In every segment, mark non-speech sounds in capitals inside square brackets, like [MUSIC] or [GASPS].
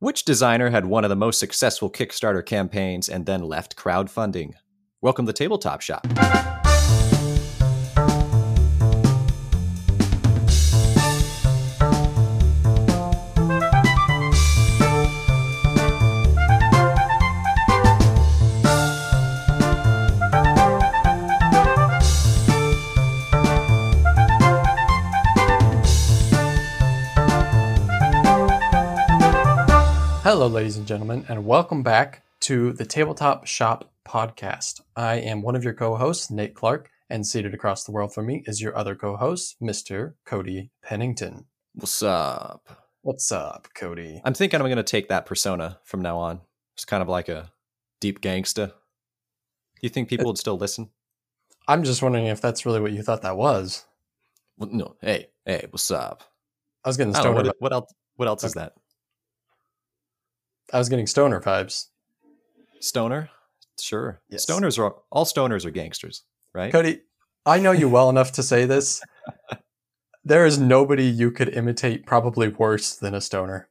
Which designer had one of the most successful Kickstarter campaigns and then left crowdfunding? Welcome to Tabletop Shop. Hello, ladies and gentlemen, and welcome back to the Tabletop Shop podcast. I am one of your co hosts, Nate Clark, and seated across the world from me is your other co host, Mr. Cody Pennington. What's up? What's up, Cody? I'm thinking I'm going to take that persona from now on. It's kind of like a deep gangsta. Do you think people would still listen? I'm just wondering if that's really what you thought that was. Well, no. Hey, hey, what's up? I was getting know, what, what else? What else is that? I was getting stoner vibes. Stoner? Sure. Yes. Stoners are all stoners are gangsters, right? Cody, I know you well enough to say this. There is nobody you could imitate probably worse than a stoner.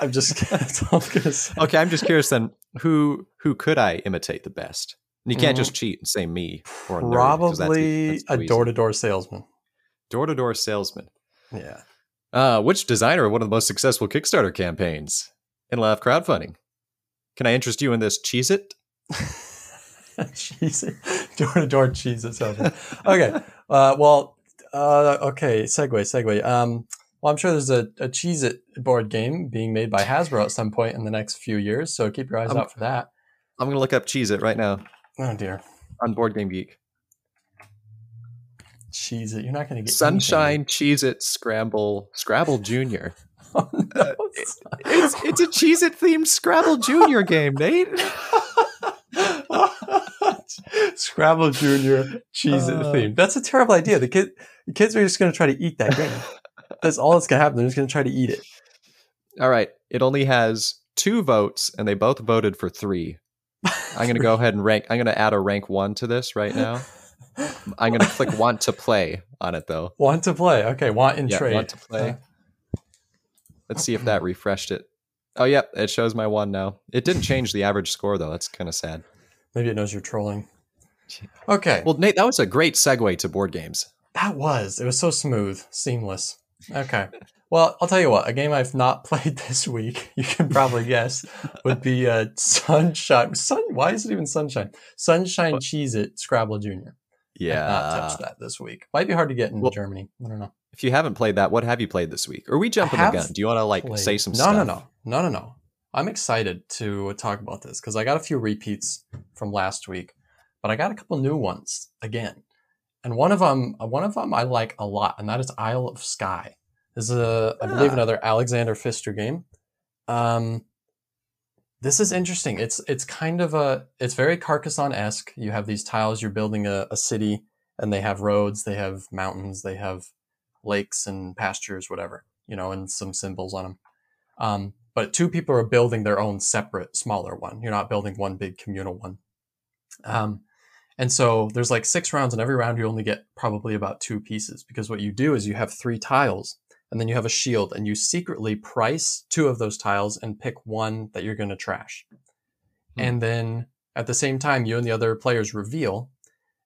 I'm just [LAUGHS] that's all I'm gonna say. okay, I'm just curious then. Who who could I imitate the best? And you can't Mhm. just cheat and say me or a nerd, 'cause that's- Probably that's a door to door salesman. door-to-door salesman. Yeah. Uh, which designer of one of the most successful Kickstarter campaigns in live crowdfunding? Can I interest you in this? Cheese it. [LAUGHS] cheese it. door to door cheese it salesman. Okay. Uh, well, uh, okay. Segue, segue. Um, well, I'm sure there's a, a Cheez It board game being made by Hasbro at some point in the next few years. So keep your eyes I'm- out for that. I'm gonna look up Cheese It right now Oh dear. on Board Game Geek. Cheese it. You're not going to get Sunshine Cheese It Scramble Scrabble Junior. [LAUGHS] Oh, no, it's not. It's it's a Cheez It themed Scrabble Junior game, Nate. [LAUGHS] Scrabble Junior Cheese It Uh. theme. That's a terrible idea. The kid, the kids are just going to try to eat that game. That's all that's going to happen. They're just going to try to eat it. All right, it only has two votes, and they both voted for three. I'm gonna go [LAUGHS] ahead and rank. I'm gonna add a rank one to this right now. I'm gonna click want to play on it though. Want to play? Okay. Want in Yeah, trade. want to play. Let's see if that refreshed it. Oh, yep, it shows my one now. It didn't change the average score though. That's kind of sad. Maybe it knows you're trolling. Okay. Well, Nate, that was a great segue to board games. That was. It was so smooth, seamless. Okay. Well, I'll tell you what. A game I've not [LAUGHS] played this week, you can probably guess, would be uh, Sunshine. Sun. Why is it even Sunshine? Sunshine Cheese It Scrabble Junior. Yeah. I've not touched that this week. Might be hard to get in Well- Germany. I don't know. If you haven't played that, what have you played this week? Or we jumping in the gun? Do you want to like Played- say some no, stuff? No, no, no, no, no, no. I'm excited to talk about this because I got a few repeats from last week, but I got a couple new ones again. And one of them, one of them I like a lot, and that is Isle of Skye. This is a, I believe, Ah. another Alexander Pfister game. Um, this is interesting. It's it's kind of a it's very Carcassonne esque. You have these tiles. You're building a, a city, and they have roads, they have mountains, they have lakes and pastures, whatever you know, and some symbols on them. Um, but two people are building their own separate, smaller one. You're not building one big communal one. Um, and so there's like six rounds, and every round you only get probably about two pieces because what you do is you have three tiles, and then you have a shield, and you secretly price two of those tiles and pick one that you're going to trash. Hmm. And then at the same time, you and the other players reveal.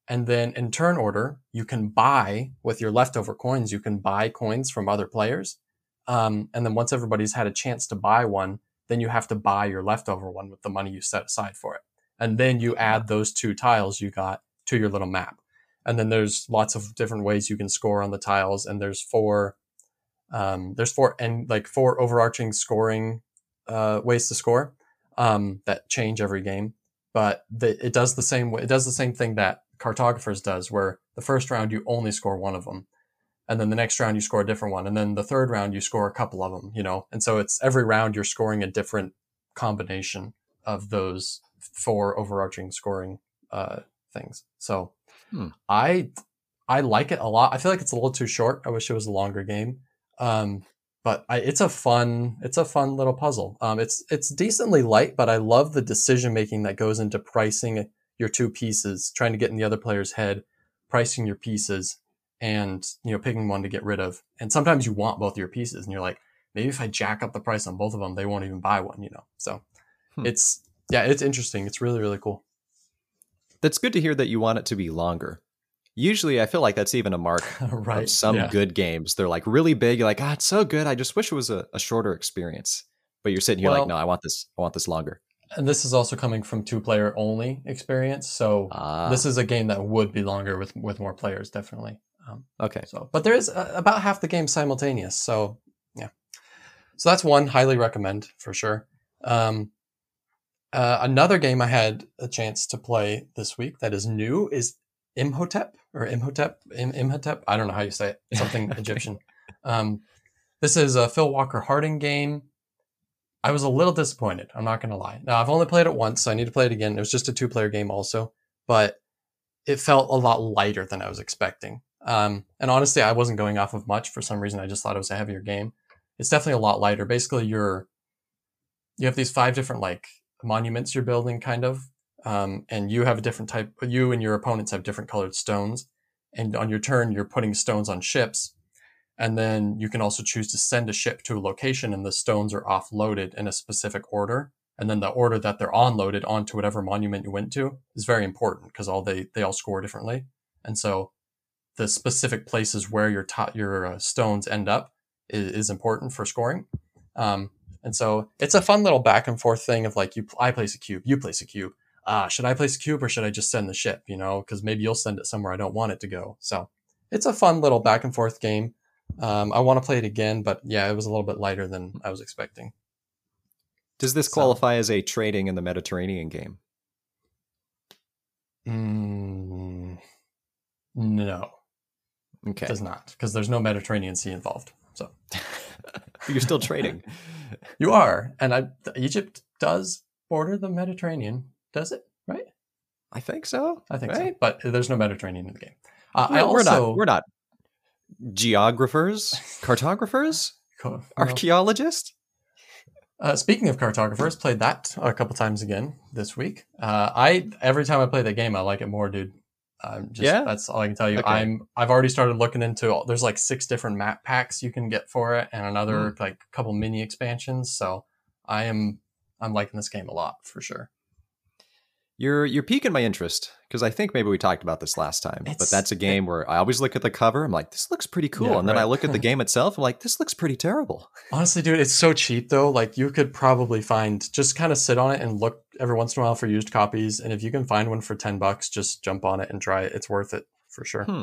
And then in turn order, you can buy with your leftover coins, you can buy coins from other players. Um, and then once everybody's had a chance to buy one, then you have to buy your leftover one with the money you set aside for it. And then you add those two tiles you got to your little map. And then there's lots of different ways you can score on the tiles. And there's four, um, there's four and like four overarching scoring uh, ways to score um, that change every game. But the, it does the same way. It does the same thing that cartographers does, where the first round you only score one of them, and then the next round you score a different one, and then the third round you score a couple of them. You know, and so it's every round you're scoring a different combination of those four overarching scoring uh, things. So Hmm. I I like it a lot. I feel like it's a little too short. I wish it was a longer game. Um, but I, it's a fun it's a fun little puzzle. Um, it's it's decently light, but I love the decision making that goes into pricing your two pieces, trying to get in the other player's head, pricing your pieces, and you know picking one to get rid of. And sometimes you want both your pieces, and you're like, maybe if I jack up the price on both of them, they won't even buy one, you know? So Hmm. it's, yeah, it's interesting. It's really, really cool. That's good to hear that you want it to be longer. Usually, I feel like that's even a mark [LAUGHS] right. of some yeah. good games. They're like really big. You're like, ah, it's so good. I just wish it was a, a shorter experience. But you're sitting here Well- like, no, I want this. I want this longer. And this is also coming from two player only experience. So Ah, this is a game that would be longer with, with more players, definitely. Um, okay. So, but there is uh, about half the game simultaneous. So, yeah. So that's one highly recommend for sure. Um, uh, another game I had a chance to play this week that is new is Imhotep or Imhotep Im- Imhotep. I don't know how you say it. [LAUGHS] Something Egyptian. Um, this is a Phil Walker Harding game. I was a little disappointed. I'm not going to lie. Now I've only played it once, so I need to play it again. It was just a two player game also, but it felt a lot lighter than I was expecting. Um, and honestly, I wasn't going off of much for some reason. I just thought it was a heavier game. It's definitely a lot lighter. Basically, you're you have these five different like monuments you're building, kind of, um, and you have a different type. You and your opponents have different colored stones, and on your turn, you're putting stones on ships, and then you can also choose to send a ship to a location, and the stones are offloaded in a specific order. And then the order that they're onloaded onto whatever monument you went to is very important because all they they all score differently, and so the specific places where your your uh, stones end up is, is important for scoring. Um, and so it's a fun little back and forth thing of like you, I place a cube, you place a cube. Uh, should I place a cube or should I just send the ship? You know, because maybe you'll send it somewhere I don't want it to go. So it's a fun little back and forth game. Um, I want to play it again, but yeah, it was a little bit lighter than I was expecting. Does this So- qualify as a trading in the Mediterranean game? Mm, no, Okay. it does not because there's no Mediterranean Sea involved. So [LAUGHS] you're still trading. [LAUGHS] You are, and I, Egypt does border the Mediterranean, does it? Right? I think so. I think so. But there's no Mediterranean in the game. Uh, I We're- we're also not. We're not geographers, [LAUGHS] cartographers. No. archaeologists. Uh, speaking of cartographers, played that a couple times again this week. Uh, I every time I play that game, I like it more, dude. Um, just, Yeah? that's all I can tell you. Okay. I'm I've already started looking into. all- There's like six different map packs you can get for it, and another Hmm. like couple mini expansions. So I am I'm liking this game a lot for sure. You're you're piquing my interest because I think maybe we talked about this last time. but that's a game where I always look at the cover. I'm like, this looks pretty cool, Yeah, and then I look at the [LAUGHS] game itself. I'm like, this looks pretty terrible. Honestly, dude, it's so cheap though. Like you could probably find just kind of sit on it and look every once in a while for used copies. And if you can find one for ten bucks, just jump on it and try it. It's worth it for sure. Hmm.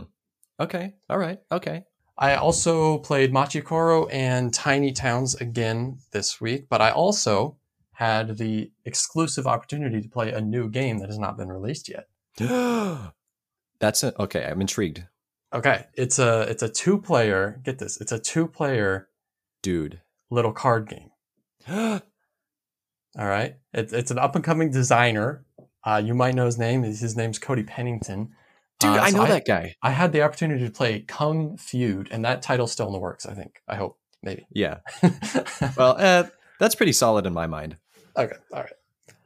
Okay. All right. Okay. I also played Machikoro and Tiny Towns again this week, but I also had the exclusive opportunity to play a new game that has not been released yet. [GASPS] that's it. Okay. I'm intrigued, Okay, it's a it's a two player. Get this, it's a two player dude. little card game. [GASPS] All right, it, it's an up and coming designer. Uh, you might know his name. His name's Cody Pennington. Dude, Uh, I so know that guy. I had the opportunity to play Kung Feud, and that title's still in the works. I think. I hope. Maybe. Yeah. [LAUGHS] Well, uh, that's pretty solid in my mind. Okay. All right.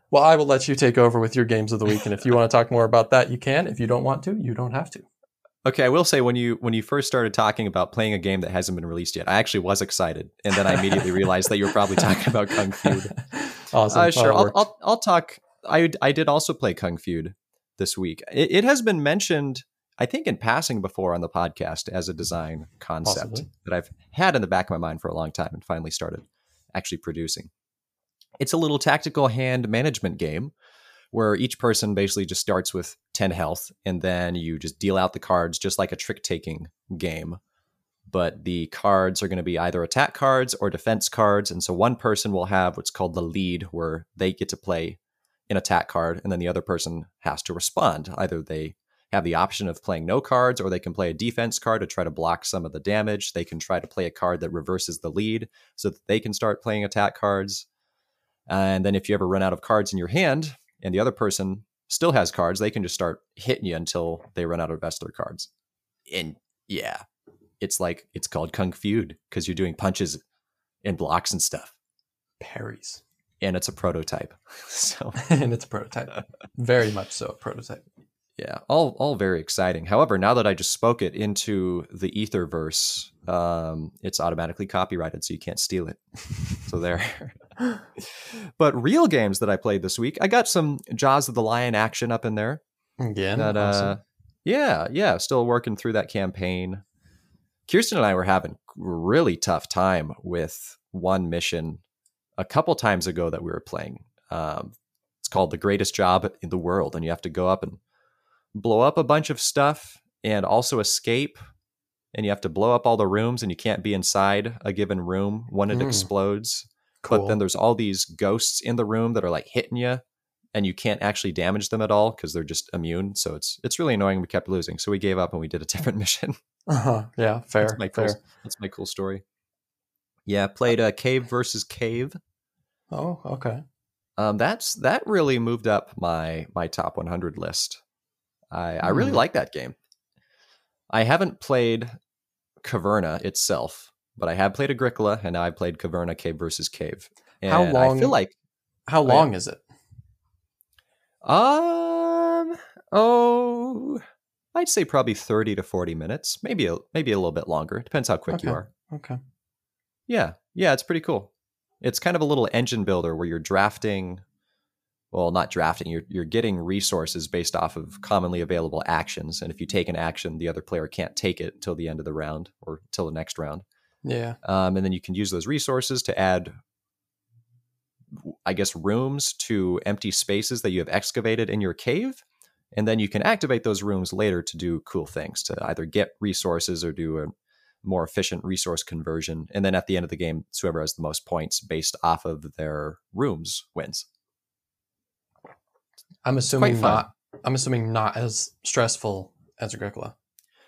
Well, I will let you take over with your games of the week, and if you want to talk more about that, you can. If you don't want to, you don't have to. Okay, I will say when you when you first started talking about playing a game that hasn't been released yet, I actually was excited, and then I immediately realized that you were probably talking about Kung Feud. [LAUGHS] awesome. Uh, sure, I'll. I'll I'll talk. I I did also play Kung Feud this week. It, it has been mentioned, I think, in passing before on the podcast as a design concept Possibly. that I've had in the back of my mind for a long time, and finally started actually producing. It's a little tactical hand management game where each person basically just starts with 10 health and then you just deal out the cards just like a trick taking game. But the cards are going to be either attack cards or defense cards and so one person will have what's called the lead where they get to play an attack card and then the other person has to respond. Either they have the option of playing no cards or they can play a defense card to try to block some of the damage. They can try to play a card that reverses the lead so that they can start playing attack cards and then if you ever run out of cards in your hand and the other person still has cards, they can just start hitting you until they run out of the rest of their cards. And yeah, it's like it's called Kung Feud because you're doing punches and blocks and stuff. Parries, And it's a prototype. [LAUGHS] So [LAUGHS] and it's a prototype. Very much so a prototype. Yeah, all all very exciting. However, now that I just spoke it into the Etherverse, um, it's automatically copyrighted, so you can't steal it. [LAUGHS] so there. But real games that I played this week, I got some Jaws of the Lion action up in there. Again, That, awesome. uh, yeah, yeah, still working through that campaign. Kirsten and I were having really tough time with one mission a couple times ago that we were playing. Um, it's called the greatest job in the world, and you have to go up and blow up a bunch of stuff and also escape. And you have to blow up all the rooms, and you can't be inside a given room when it Hmm. explodes. Cool. But then there's all these ghosts in the room that are like hitting you, and you can't actually damage them at all because they're just immune. So it's it's really annoying. We kept losing, so we gave up and we did a [LAUGHS] different mission. uh-huh. Yeah, [LAUGHS] fair. that's my cool. That's my cool story. Yeah, played uh, Cave versus Cave. Oh, okay. Um, that's that really moved up my my top 100 list. I I really Hmm. like that game. I haven't played Caverna itself, but I have played Agricola, and now I played Caverna Cave versus Cave. And How I long- feel like How yeah. long is it? Um. Oh, I'd say probably thirty to forty minutes, maybe a maybe a little bit longer. Depends how quick you are. Okay. Yeah, yeah, it's pretty cool. It's kind of a little engine builder where you're drafting. Well, not drafting. You're you're getting resources based off of commonly available actions, and if you take an action, the other player can't take it till the end of the round or till the next round. Yeah. um, and then you can use those resources to add i guess rooms to empty spaces that you have excavated in your cave and then you can activate those rooms later to do cool things to either get resources or do a more efficient resource conversion and then at the end of the game whoever has the most points based off of their rooms wins I'm assuming not. I'm assuming not as stressful as Agricola.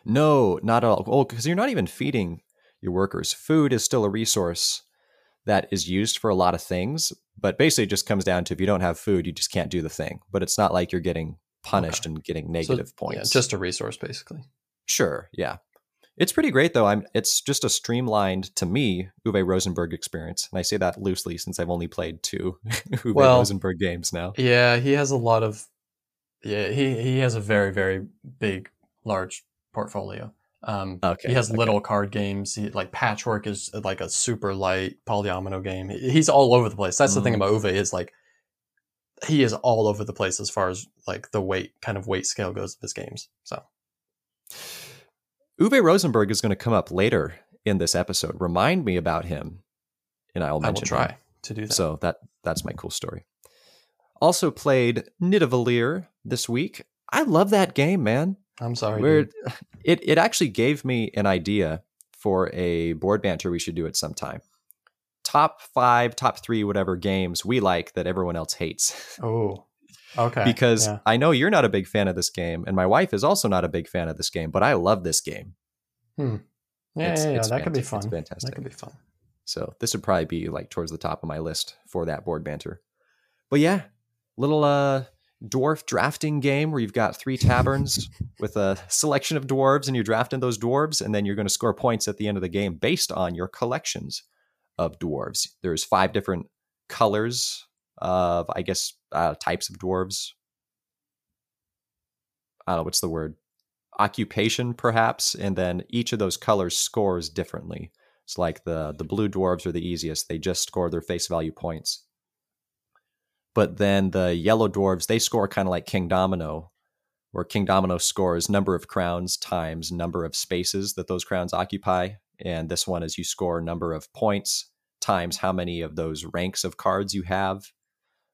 No, not at all. Oh, because you're not even feeding your workers. Food is still a resource that is used for a lot of things, but basically it just comes down to if you don't have food, you just can't do the thing. But it's not like you're getting punished and getting negative So, points. Yeah, just a resource, basically. sure, yeah. It's pretty great though. I'm. It's just a streamlined to me Uwe Rosenberg experience, and I say that loosely since I've only played two [LAUGHS] Uwe Well- Rosenberg games now. Yeah, he has a lot of. Yeah, he he has a very very big large portfolio. Um, Okay, he has okay. little card games. He, like Patchwork is uh, like a super light polyomino game. He- He's all over the place. That's the thing Mm. about Uwe is like he is all over the place as far as like the weight kind of weight scale goes of his games. So Uwe Rosenberg is going to come up later in this episode. Remind me about him, and I will I will mention him. try to do that. So that that's my cool story. Also played Nidavellir this week. I love that game, man. I'm sorry. Where dude. [LAUGHS] it it actually gave me an idea for a board banter we should do at some time. Top five, top three, whatever games we like that everyone else hates. [LAUGHS] Oh, okay. because yeah. I know you're not a big fan of this game, and my wife is also not a big fan of this game, but I love this game. yeah, it's- yeah, yeah, it's that could be fun. it's fantastic. That could be fun. So this would probably be like towards the top of my list for that board banter. But yeah, little uh dwarf drafting game where you've got three taverns with a selection of dwarves and you're drafting those dwarves and then you're going to score points at the end of the game based on your collections of dwarves. There's five different colors of I guess uh, types of dwarves. I don't know what's the word. Occupation perhaps and then each of those colors scores differently. It's like the the blue dwarves are the easiest. They just score their face value points. But then the yellow dwarves, they score kind of like King Domino, where King Domino scores number of crowns times number of spaces that those crowns occupy. And this one is you score number of points times how many of those ranks of cards you have.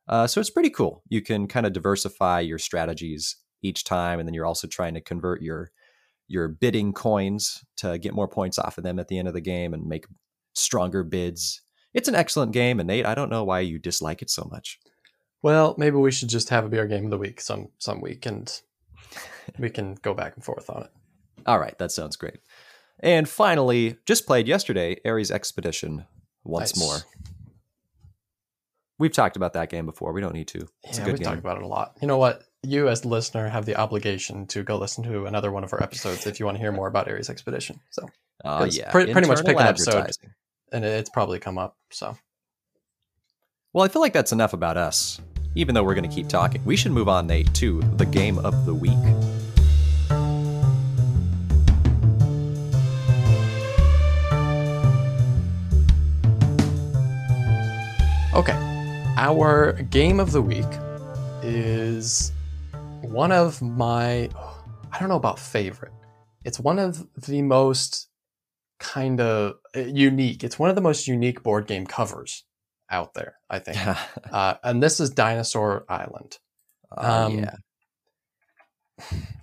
Uh, so it's pretty cool. You can kind of diversify your strategies each time, and then you're also trying to convert your your bidding coins to get more points off of them at the end of the game and make stronger bids. It's an excellent game, and Nate, I don't know why you dislike it so much. Well, maybe we should just have a beer game of the week some some week, and [LAUGHS] we can go back and forth on it. All right, that sounds great. And finally, just played yesterday, Ares Expedition once Nice. more. We've talked about that game before. We don't need to. It's yeah, a good we game. talked about it a lot. You know what? You, as the listener, have the obligation to go listen to another one of our episodes if you want to hear more about Ares Expedition. So, ah, 'Cause yeah. pretty- pretty much pick an episode. and it's probably come up. So, well, I feel like that's enough about us. Even though we're going to keep talking, we should move on, Nate, to the game of the week. Okay, our game of the week is one of my, I don't know about favorite. It's one of the most kind of uh, unique. It's one of the most unique board game covers out there, I think. [LAUGHS] uh, and this is Dinosaur Island. Oh, um, yeah.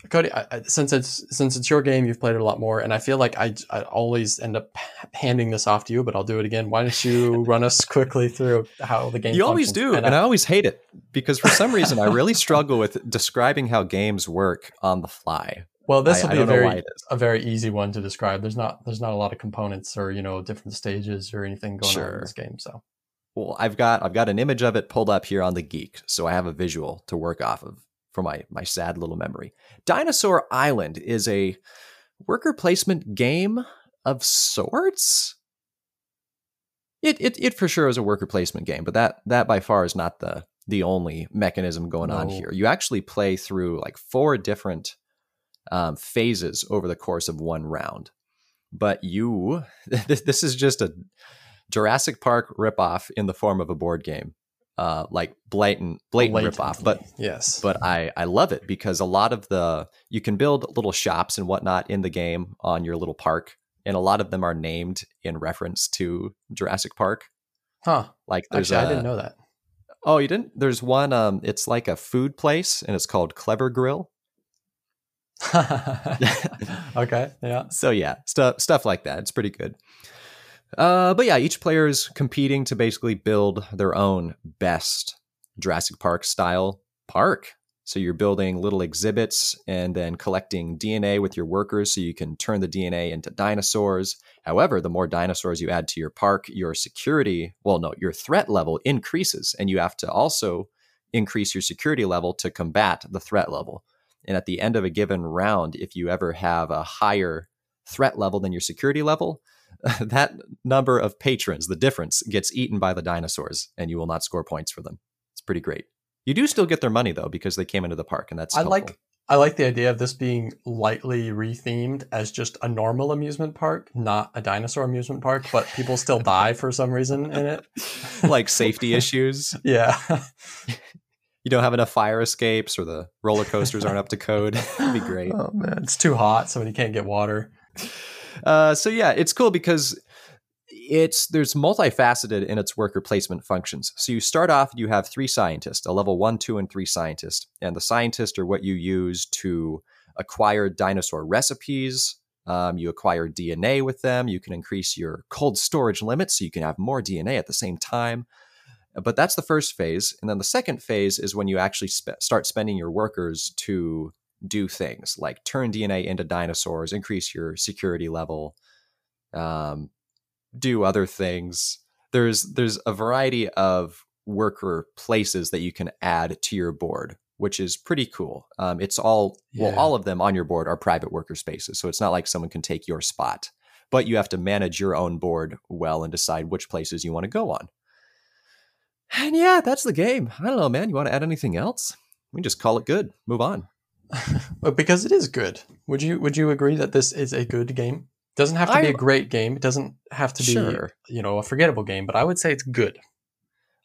Cody, I, since it's since it's your game, you've played it a lot more, and I feel like I, I always end up handing this off to you, but I'll do it again. Why don't you [LAUGHS] run us quickly through how the game? You always do, and, and I, I always hate it because for some reason I really struggle with describing how games work on the fly. Well, this will be a very a very easy one to describe. There's not there's not a lot of components or you know different stages or anything going sure. on in this game. So, well, I've got I've got an image of it pulled up here on the Geek, so I have a visual to work off of for my my sad little memory. Dinosaur Island is a worker placement game of sorts. It, it it for sure is a worker placement game, but that that by far is not the the only mechanism going no. on here. You actually play through like four different um, phases over the course of one round. But you, [LAUGHS] this, this is just a Jurassic Park ripoff in the form of a board game uh, like blatant blatant Blatantly, ripoff. But yes, but I I love it because a lot of the you can build little shops and whatnot in the game on your little park, and a lot of them are named in reference to Jurassic Park. Huh? Like there's Actually, a, I didn't know that. Oh, you didn't? There's one. Um, it's like a food place, and it's called Clever Grill. [LAUGHS] [LAUGHS] okay. Yeah. So yeah, stuff stuff like that. It's pretty good. Uh, but yeah, each player is competing to basically build their own best Jurassic Park style park. So you're building little exhibits and then collecting DNA with your workers so you can turn the DNA into dinosaurs. However, the more dinosaurs you add to your park, your security, well, no, your threat level increases. And you have to also increase your security level to combat the threat level. And at the end of a given round, if you ever have a higher threat level than your security level, [LAUGHS] that number of patrons, the difference, gets eaten by the dinosaurs, and you will not score points for them. It's pretty great. You do still get their money though because they came into the park, and that's I helpful. like. I like the idea of this being lightly rethemed as just a normal amusement park, not a dinosaur amusement park, but people still [LAUGHS] die for some reason in it. [LAUGHS] like safety issues. Yeah. you don't have enough fire escapes or the roller coasters aren't up to code. That'd be great. Oh man, it's too hot, so you can't get water. Uh, so yeah, it's cool because it's there's multifaceted in its worker placement functions. So you start off, you have three scientists, a level one, two, and three scientists, and the scientists are what you use to acquire dinosaur recipes. Um, you acquire DNA with them. You can increase your cold storage limits so you can have more DNA at the same time. But that's the first phase, and then the second phase is when you actually start spending your workers to do things like turn DNA into dinosaurs, increase your security level, um, do other things. There's there's a variety of worker places that you can add to your board, which is pretty cool. Um, it's all yeah. well, all of them on your board are private worker spaces, so it's not like someone can take your spot, but you have to manage your own board well and decide which places you want to go on. And yeah, that's the game. I don't know, man. You want to add anything else? We can just call it good. Move on. [LAUGHS] but because it is good, would you would you agree that this is a good game? It doesn't have to I, be a great game. It doesn't have to be sure. you know a forgettable game, but I would say it's good.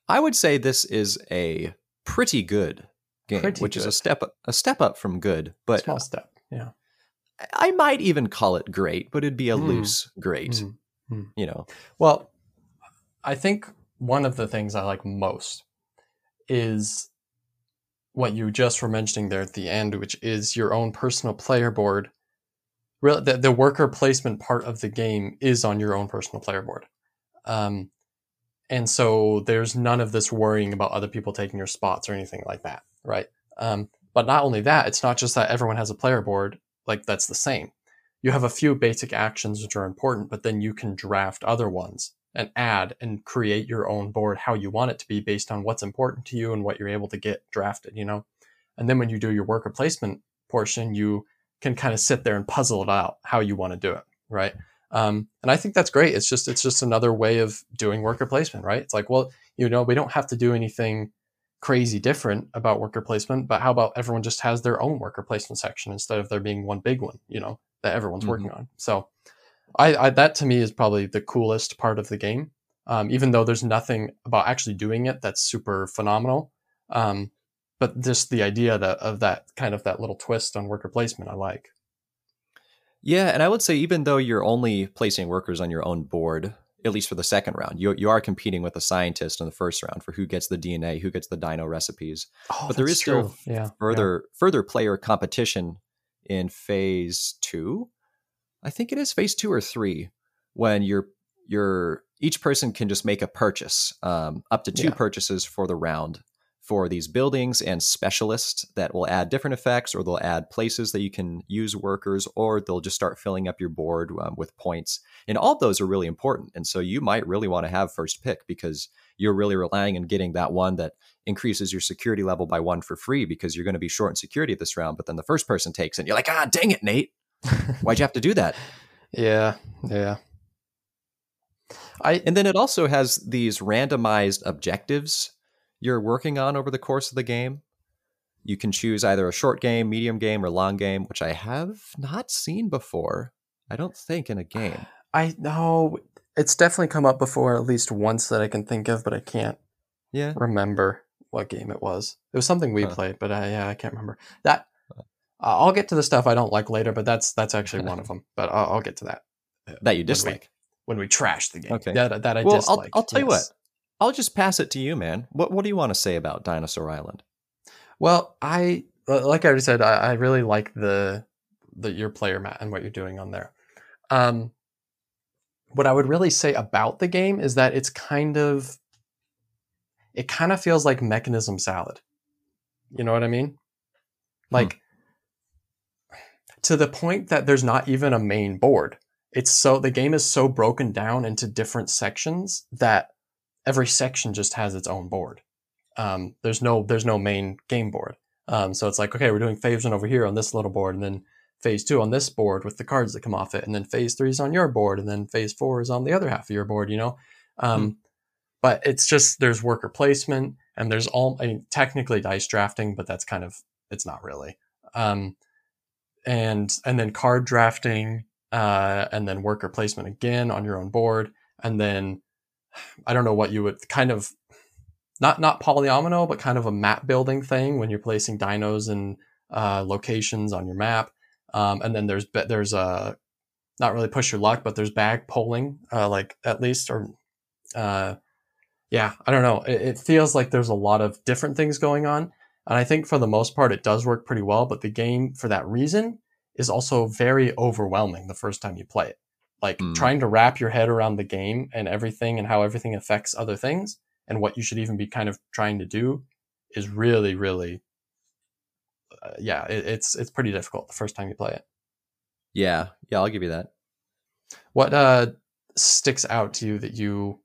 I would say this is a pretty good game, pretty which good. is a step a step up from good, but small step. Yeah. I might even call it great, but it'd be a mm. loose great. Mm. Mm. You know. Well, I think one of the things I like most is what you just were mentioning there at the end, which is your own personal player board. The, the worker placement part of the game is on your own personal player board. Um, and so there's none of this worrying about other people taking your spots or anything like that, right? Um, but not only that, it's not just that everyone has a player board like that's the same. You have a few basic actions which are important, but then you can draft other ones and add and create your own board how you want it to be based on what's important to you and what you're able to get drafted, you know? And then when you do your worker placement portion, you can kind of sit there and puzzle it out how you want to do it, right? Um, and I think that's great. It's just it's just another way of doing worker placement, right? It's like, well, you know, we don't have to do anything crazy different about worker placement, but how about everyone just has their own worker placement section instead of there being one big one, you know, that everyone's mm-hmm. working on. So I, I, that to me is probably the coolest part of the game. Um, even though there's nothing about actually doing it that's super phenomenal. Um, but just the idea that of that kind of that little twist on worker placement, I like. Yeah, and I would say even though you're only placing workers on your own board, at least for the second round, you you are competing with a scientist in the first round for who gets the DNA, who gets the dino recipes. Oh, but there is true. still yeah, further further player competition in phase two. I think it is phase two or three when you're you're each person can just make a purchase, um, up to two Yeah. purchases for the round for these buildings and specialists that will add different effects, or they'll add places that you can use workers, or they'll just start filling up your board um, with points. And all of those are really important. And so you might really want to have first pick because you're really relying on getting that one that increases your security level by one for free because you're going to be short in security this round. But then the first person takes it, and you're like, ah, dang it, Nate. Why'd you have to do that? yeah, yeah. I And then it also has these randomized objectives you're working on over the course of the game. You can choose either a short game, medium game, or long game, which I have not seen before. I don't think in a game. I know it's definitely come up before at least once that I can think of, but I can't Yeah. remember what game it was. It was something we Huh. played, but I, yeah, I can't remember that. Uh, I'll get to the stuff I don't like later, but that's that's actually one of [LAUGHS] them. But I'll, I'll get to that That you when we- dislike. when we trash the game. Okay. that, that I well, I'll, dislike. I'll tell you what. I'll just pass it to you, man. What What do you want to say about Dinosaur Island? Well, I like I already said, I, I really like the the your player mat and what you're doing on there. Um, what I would really say about the game is that it's kind of it kind of feels like mechanism salad. You know what I mean? Like to the point that there's not even a main board. It's so the game is so broken down into different sections that every section just has its own board. Um, there's no there's no main game board. Um, so it's like okay, we're doing phase one over here on this little board, and then phase two on this board with the cards that come off it, and then phase three is on your board, and then phase four is on the other half of your board. You know, um, but it's just there's worker placement and there's all I mean, technically dice drafting, but that's kind of it's not really. Um, and and then card drafting, uh, and then worker placement again on your own board, and then I don't know what you would kind of not not polyomino, but kind of a map building thing when you're placing dinos and uh, locations on your map. Um, and then there's there's a not really push your luck, but there's bag pulling, uh, like at least or uh, yeah, I don't know. It, it feels like there's a lot of different things going on, and I think for the most part it does work pretty well. But the game, for that reason, is also very overwhelming the first time you play it. Like Mm. trying to wrap your head around the game and everything and how everything affects other things and what you should even be kind of trying to do is really, really, uh, yeah, it, it's it's pretty difficult the first time you play it. Yeah, yeah, I'll give you that. What uh, sticks out to you that you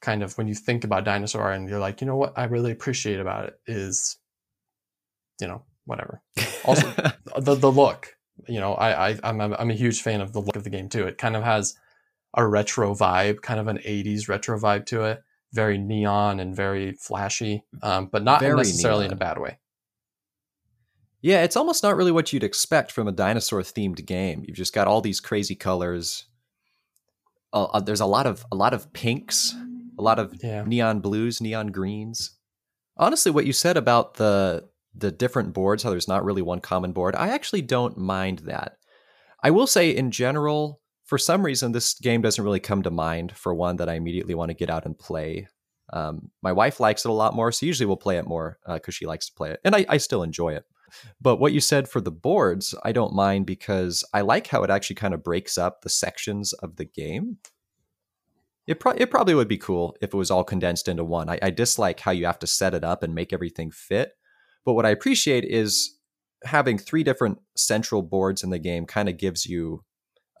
kind of when you think about dinosaur and you're like, you know what I really appreciate about it is, you know, whatever. Also, [LAUGHS] the the look. You know, I, I I'm a, I'm a huge fan of the look of the game too. It kind of has a retro vibe, kind of an '80s retro vibe to it. Very neon and very flashy, um, but not Very necessarily in a bad way. Yeah, it's almost not really what you'd expect from a dinosaur themed game. You've just got all these crazy colors. Uh, uh, there's a lot of a lot of pinks, a lot of Yeah. neon blues, neon greens. Honestly, what you said about the the different boards, how there's not really one common board, I actually don't mind that. I will say, in general, for some reason, this game doesn't really come to mind for one that I immediately want to get out and play. Um, my wife likes it a lot more, so usually we'll play it more because she likes to play it, and I, I still enjoy it. But what you said for the boards, I don't mind because I like how it actually kind of breaks up the sections of the game. It, pro- it probably would be cool if it was all condensed into one. I, I dislike how you have to set it up and make everything fit. But what I appreciate is having three different central boards in the game kind of gives you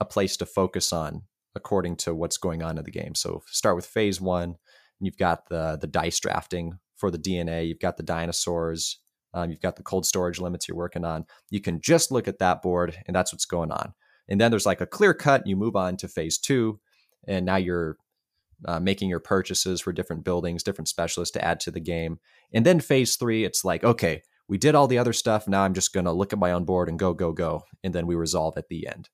a place to focus on according to what's going on in the game. So start with phase one, and you've got the the dice drafting for the DNA, you've got the dinosaurs, um, you've got the cold storage limits you're working on. You can just look at that board, and that's what's going on. And then there's like a clear cut. You move on to phase two, and now you're uh, making your purchases for different buildings, different specialists to add to the game. And then phase three, it's like, okay, we did all the other stuff. Now I'm just going to look at my own board and go, go, go. And then we resolve at the end.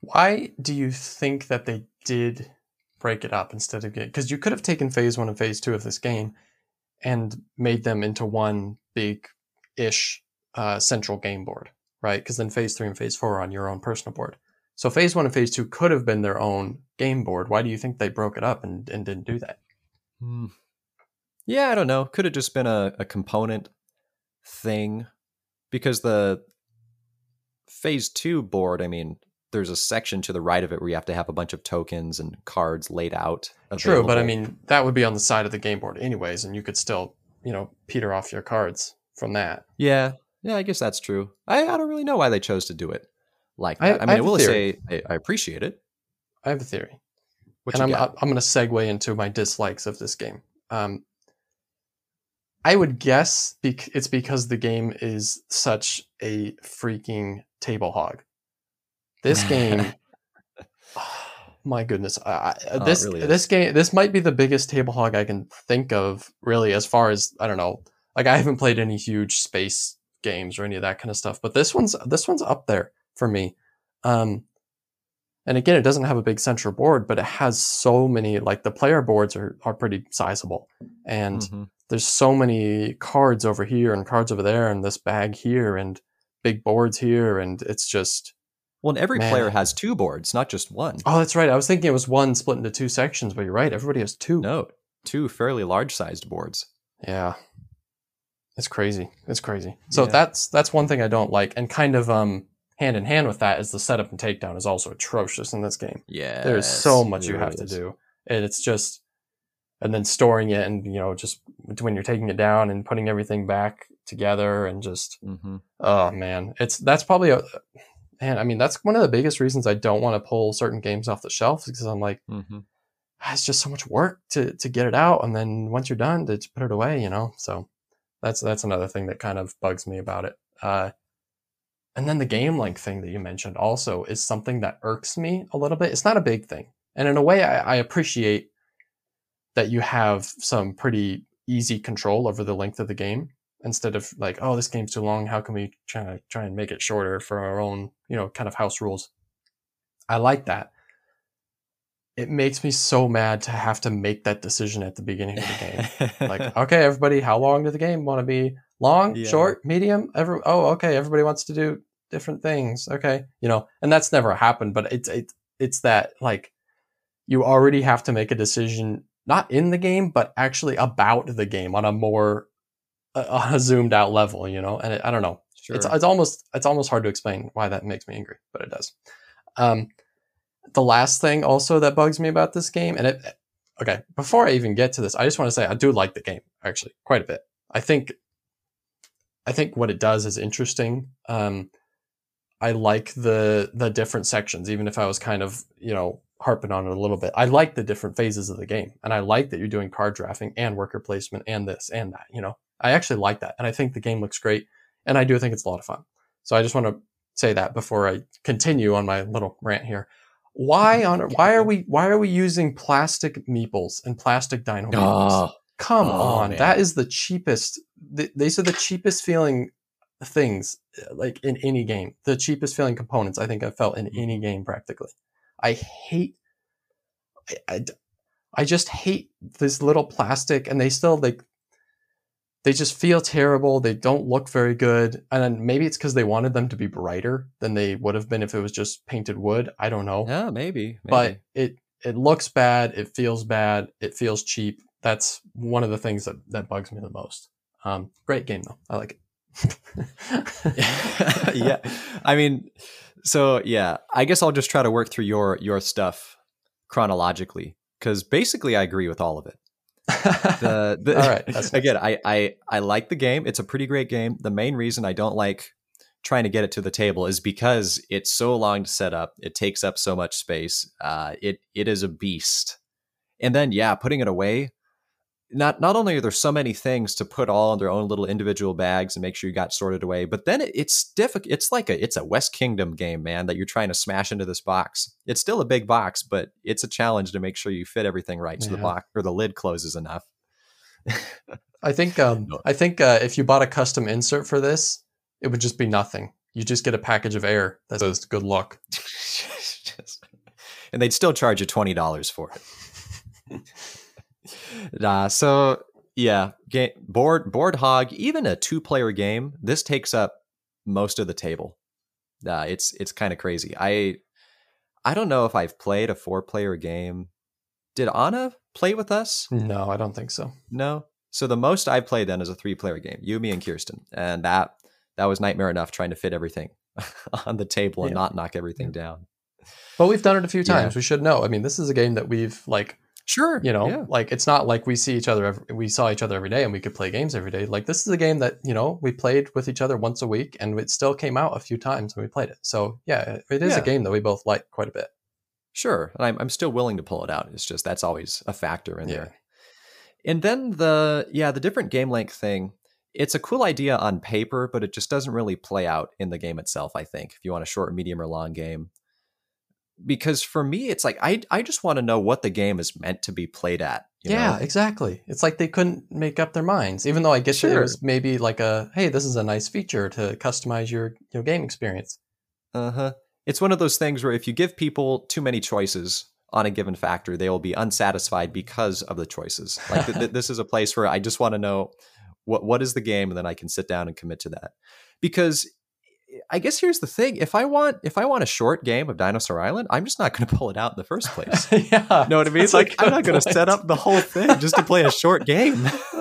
Why do you think that they did break it up instead of because you could have taken phase one and phase two of this game and made them into one big ish uh, central game board, right? Because then phase three and phase four are on your own personal board. So phase one and phase two could have been their own game board. Why do you think they broke it up and, and didn't do that? Hmm. Yeah, I don't know. Could have just been a, a component thing because the phase two board, I mean, there's a section to the right of it where you have to have a bunch of tokens and cards laid out. True, but I mean, that would be on the side of the game board anyways, and you could still, you know, peter off your cards from that. Yeah, yeah, I guess that's true. I, I don't really know why they chose to do it like I- that. I, I mean, I, a will say I, I appreciate it. I have a theory. What and I'm got? I'm going to segue into my dislikes of this game. Um, I would guess bec- it's because the game is such a freaking table hog. This game, [LAUGHS] [SIGHS] my goodness, I, I, Oh, this really this game this might be the biggest table hog I can think of. Really, as far as I don't know, like I haven't played any huge space games or any of that kind of stuff, but this one's this one's up there for me. Um, and again, it doesn't have a big central board, but it has so many. Like the player boards are are pretty sizable, and Mhm. there's so many cards over here and cards over there, and this bag here, and big boards here, and it's just Well, and every Man. player has two boards, not just one. oh, that's right. I was thinking it was one split into two sections, but you're right. Everybody has two. No, two fairly large-sized boards. Yeah. It's crazy. It's crazy. So Yeah. that's that's one thing I don't like. And kind of um hand in hand with that is the setup and takedown is also atrocious in this game. Yeah, There's so much you have to do. And it's just and then storing it and you know, just when you're taking it down and putting everything back together and just hmm oh man. It's that's probably a man, I mean that's one of the biggest reasons I don't want to pull certain games off the shelf because I'm like hmm "Ah, it's just so much work to to get it out and then once you're done to put it away you know so that's that's another thing that kind of bugs me about it uh and then the game length thing that you mentioned also is something that irks me a little bit it's not a big thing and in a way i, I appreciate that you have some pretty easy control over the length of the game instead of like oh this game's too long how can we try to try and make it shorter for our own you know kind of house rules i like that it makes me so mad to have to make that decision at the beginning of the game. like, [LAUGHS] okay, everybody, how long does the game want to be? Long, Yeah. short, medium? Every oh, okay, everybody wants to do different things. Okay, you know, and that's never happened. But it's it's it's that like you already have to make a decision not in the game, but actually about the game on a more uh, [LAUGHS] on a zoomed out level. You know, and it, I don't know. sure. It's it's almost it's almost hard to explain why that makes me angry, but it does. Um, the last thing also that bugs me about this game, and it okay, before I even get to this, I just want to say I do like the game actually quite a bit. I think I think what it does is interesting. Um, I like the the different sections, even if I was kind of you know harping on it a little bit. I like the different phases of the game, and I like that you're doing card drafting and worker placement and this and that. You know, I actually like that, and I think the game looks great, and I do think it's a lot of fun. So I just want to say that before I continue on my little rant here. Why [LAUGHS] on why are we why are we using plastic meeples and plastic dino meeples? Oh, Come Oh, on, man. that is the cheapest. th- These are the cheapest feeling things, uh, like in any game. The cheapest feeling components I think I've felt in any game practically. I hate. I, I just hate this little plastic, and they still like. They just feel terrible. They don't look very good, and then maybe it's because they wanted them to be brighter than they would have been if it was just painted wood. I don't know yeah, maybe, maybe. but it it looks bad it feels bad it feels cheap that's one of the things that that bugs me the most um great game though i like it [LAUGHS] yeah, I mean, so yeah, I guess I'll just try to work through your your stuff chronologically because basically I agree with all of it. The, [LAUGHS] the all right nice. again, I, I I like the game. It's a pretty great game. The main reason I don't like trying to get it to the table is because it's so long to set up. It takes up so much space. Uh, it it is a beast. And then yeah, putting it away. Not not only are there so many things to put all in their own little individual bags and make sure you got sorted away, but then it, it's difficult. It's like a it's a West Kingdom game, man, that you're trying to smash into this box. It's still a big box, but it's a challenge to make sure you fit everything right so the box or the lid closes enough. [LAUGHS] i think um i think uh if you bought a custom insert for this it would just be nothing you just get a package of air that says good luck [LAUGHS] and they'd still charge you twenty dollars for it. [LAUGHS] [LAUGHS] nah, so yeah, game, board board hog, even a two player game, this takes up most of the table. Uh, it's it's kind of crazy. I I don't know if I've played a four player game. Did Anna play with us? No, I don't think so. No. So the most I've played then is a three player game, you, me, and Kirsten, and that that was nightmare enough trying to fit everything [LAUGHS] on the table and Yeah. not knock everything down. But we've done it a few Yeah. times. We should know. I mean, this is a game that we've like, Sure, you know, yeah. like it's not like we see each other. Every, we saw each other every day, and we could play games every day. Like this is a game that you know we played with each other once a week, and it still came out a few times when we played it. So yeah, it is Yeah. a game that we both like quite a bit. Sure, and I'm I'm still willing to pull it out. It's just that's always a factor in Yeah. there. And then the yeah, the different game length thing. It's a cool idea on paper, but it just doesn't really play out in the game itself. I think if you want a short, medium, or long game, because for me, it's like I I just want to know what the game is meant to be played at. you yeah, know? exactly. It's like they couldn't make up their minds, even though I guess that it was maybe like a hey, this is a nice feature to customize your your game experience. Uh huh. It's one of those things where if you give people too many choices on a given factor, they will be unsatisfied because of the choices. Like th- th- [LAUGHS] this is a place where I just want to know what what is the game, and then I can sit down and commit to that. Because I guess here's the thing: if I want if I want a short game of Dinosaur Island, I'm just not going to pull it out in the first place. [LAUGHS] yeah, know what I mean? It's like I'm not going to set up the whole thing just to play a short game. [LAUGHS]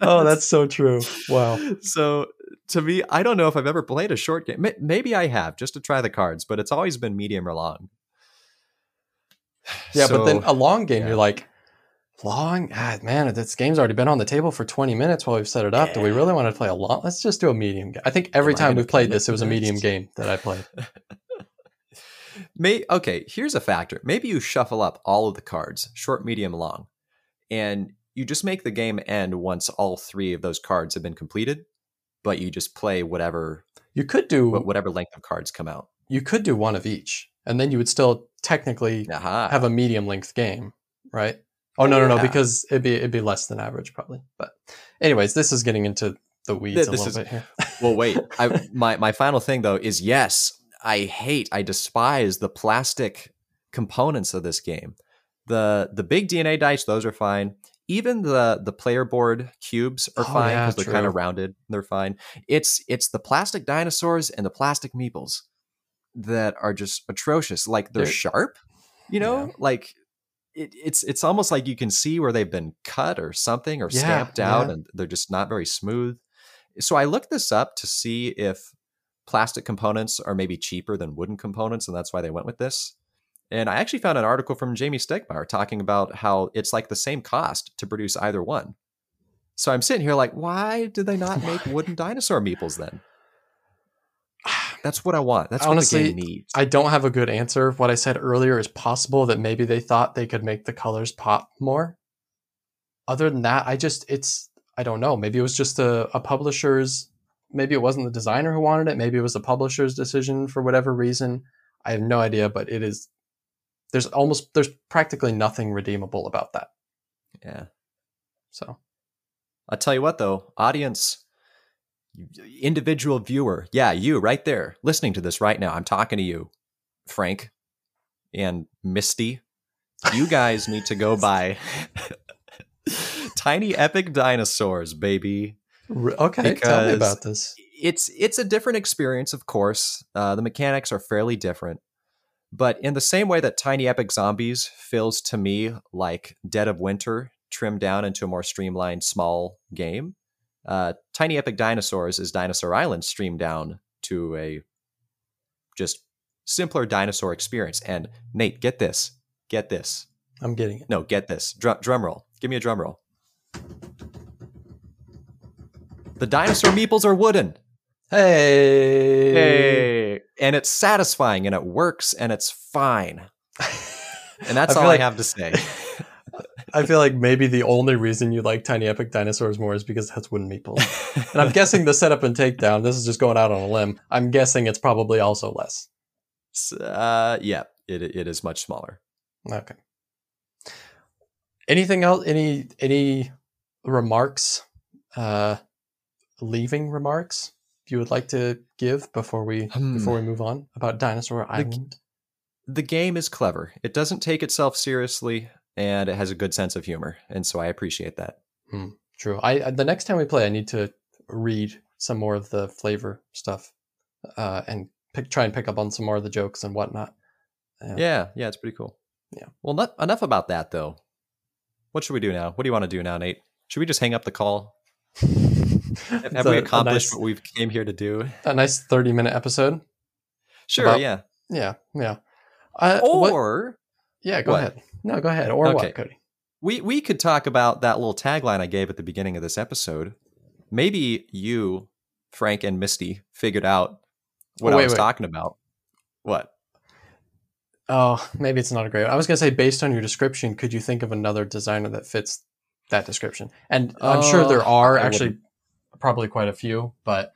oh, that's so true. Wow. so to me, I don't know if I've ever played a short game. Maybe I have just to try the cards, but it's always been medium or long. Yeah, but then a long game, yeah. you're like, long? Ah, man, this game's already been on the table for 20 minutes while we've set it up. Do we really want to play a long? Let's just do a medium game. I think every time we've played this, it was a medium game that I played. [LAUGHS] May okay, here's a factor. Maybe you shuffle up all of the cards, short, medium, long, and you just make the game end once all three of those cards have been completed, but you just play whatever You could do whatever length of cards come out. you could do one of each, and then you would still technically Aha. have a medium length game, right? Oh no, no, no, Yeah. because it'd be it'd be less than average probably. But anyways, this is getting into the weeds a This little is- bit here. [LAUGHS] well, wait. [LAUGHS] I, my my final thing though is yes, I hate, I despise the plastic components of this game. The the big DNA dice, those are fine. Even the the player board cubes are Oh, fine yeah, because they're kind of rounded. They're fine. It's it's the plastic dinosaurs and the plastic meeples that are just atrocious. Like they're They're- sharp, you know, Yeah. like. It, it's it's almost like you can see where they've been cut or something or Yeah, stamped out, yeah. and they're just not very smooth so I looked this up to see if plastic components are maybe cheaper than wooden components, and that's why they went with this. And I actually found an article from Jamey Stegmaier talking about how it's like the same cost to produce either one. So I'm sitting here like, why did they not make [LAUGHS] wooden dinosaur meeples then? That's what I want. That's Honestly, what the game needs. I don't have a good answer. What I said earlier is possible that maybe they thought they could make the colors pop more. Other than that, I just it's I don't know. Maybe it was just a, a publisher's maybe it wasn't the designer who wanted it, maybe it was the publisher's decision for whatever reason. I have no idea, but it is there's almost there's practically nothing redeemable about that. yeah. So I'll tell you what, though, audience, individual viewer, yeah, you right there listening to this right now. I'm talking to you, Frank and Misty. You guys need to go [LAUGHS] buy [LAUGHS] Tiny Epic Dinosaurs, baby. okay, tell me about this. It's it's a different experience, of course. Uh, the mechanics are fairly different, but in the same way that Tiny Epic Zombies feels to me like Dead of Winter trimmed down into a more streamlined, small game, uh, Tiny Epic Dinosaurs is Dinosaur Island streamed down to a just simpler dinosaur experience. And Nate, get this, get this. I'm getting it. No, get this. Drum, drum roll. Give me a drum roll. The dinosaur meeples are wooden. Hey. Hey. And it's satisfying and it works and it's fine. [LAUGHS] And that's all like- I have to say. [LAUGHS] I feel like maybe the only reason you like Tiny Epic Dinosaurs more is because it has wooden meeples. and I'm guessing the setup and takedown, this is just going out on a limb. I'm guessing it's probably also less. Uh, yeah, it, it is much smaller. Okay. Anything else? Any any remarks? Uh, leaving remarks you would like to give before we Hmm. before we move on about Dinosaur Island? the game is clever. It doesn't take itself seriously, and it has a good sense of humor, and so I appreciate that. True. I the next time we play, I need to read some more of the flavor stuff, uh, and pick, try and pick up on some more of the jokes and whatnot. Yeah. Yeah, yeah, it's pretty cool. Yeah. Well, not, enough about that though. What should we do now? What do you want to do now, Nate? Should we just hang up the call? Have, [LAUGHS] have we accomplished nice- what we've came here to do? a nice thirty minute episode? Sure, About- yeah. Yeah, yeah. Uh, what- Or yeah, go what? ahead. No, go ahead. Or Okay. what, Cody? we we could talk about that little tagline I gave at the beginning of this episode. Maybe you, Frank and Misty, figured out what Oh, I was wait. talking about. What? Oh, maybe it's not a great. I was gonna say, based on your description, could you think of another designer that fits that description? And I'm sure there Uh, are actually probably quite a few, but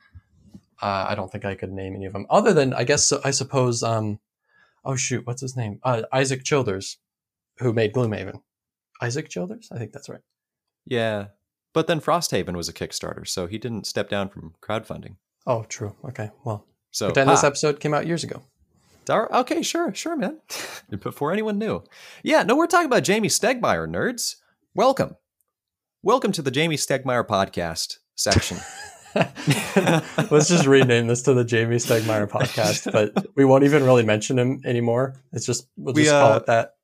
uh, I don't think I could name any of them. Other than, I guess, I suppose. Um, oh shoot, what's his name? Uh, Isaac Childres, who made Gloomhaven. Isaac Childres, I think that's right. Yeah. But then Frosthaven was a Kickstarter, so he didn't step down from crowdfunding. Oh, true. Okay, well, So pretend this episode came out years ago. Dar- Okay, sure, sure, man. [LAUGHS] Before anyone knew. Yeah, no, we're talking about Jamey Stegmaier, nerds. Welcome. Welcome to the Jamey Stegmaier podcast section. [LAUGHS] [LAUGHS] Let's just rename this to the Jamey Stegmaier podcast, but we won't even really mention him anymore. It's just we'll We, just call uh, it that.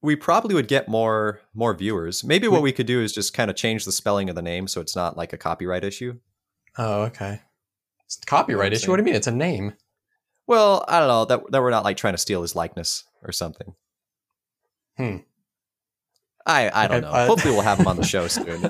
We probably would get more more viewers. Maybe what we could do is just kind of change the spelling of the name so it's not like a copyright issue. Oh, okay. It's copyright issue. What do you mean? It's a name. Well, I don't know that that we're not like trying to steal his likeness or something. Hmm. I I don't Okay, know. I- Hopefully we'll have him on the show [LAUGHS] soon.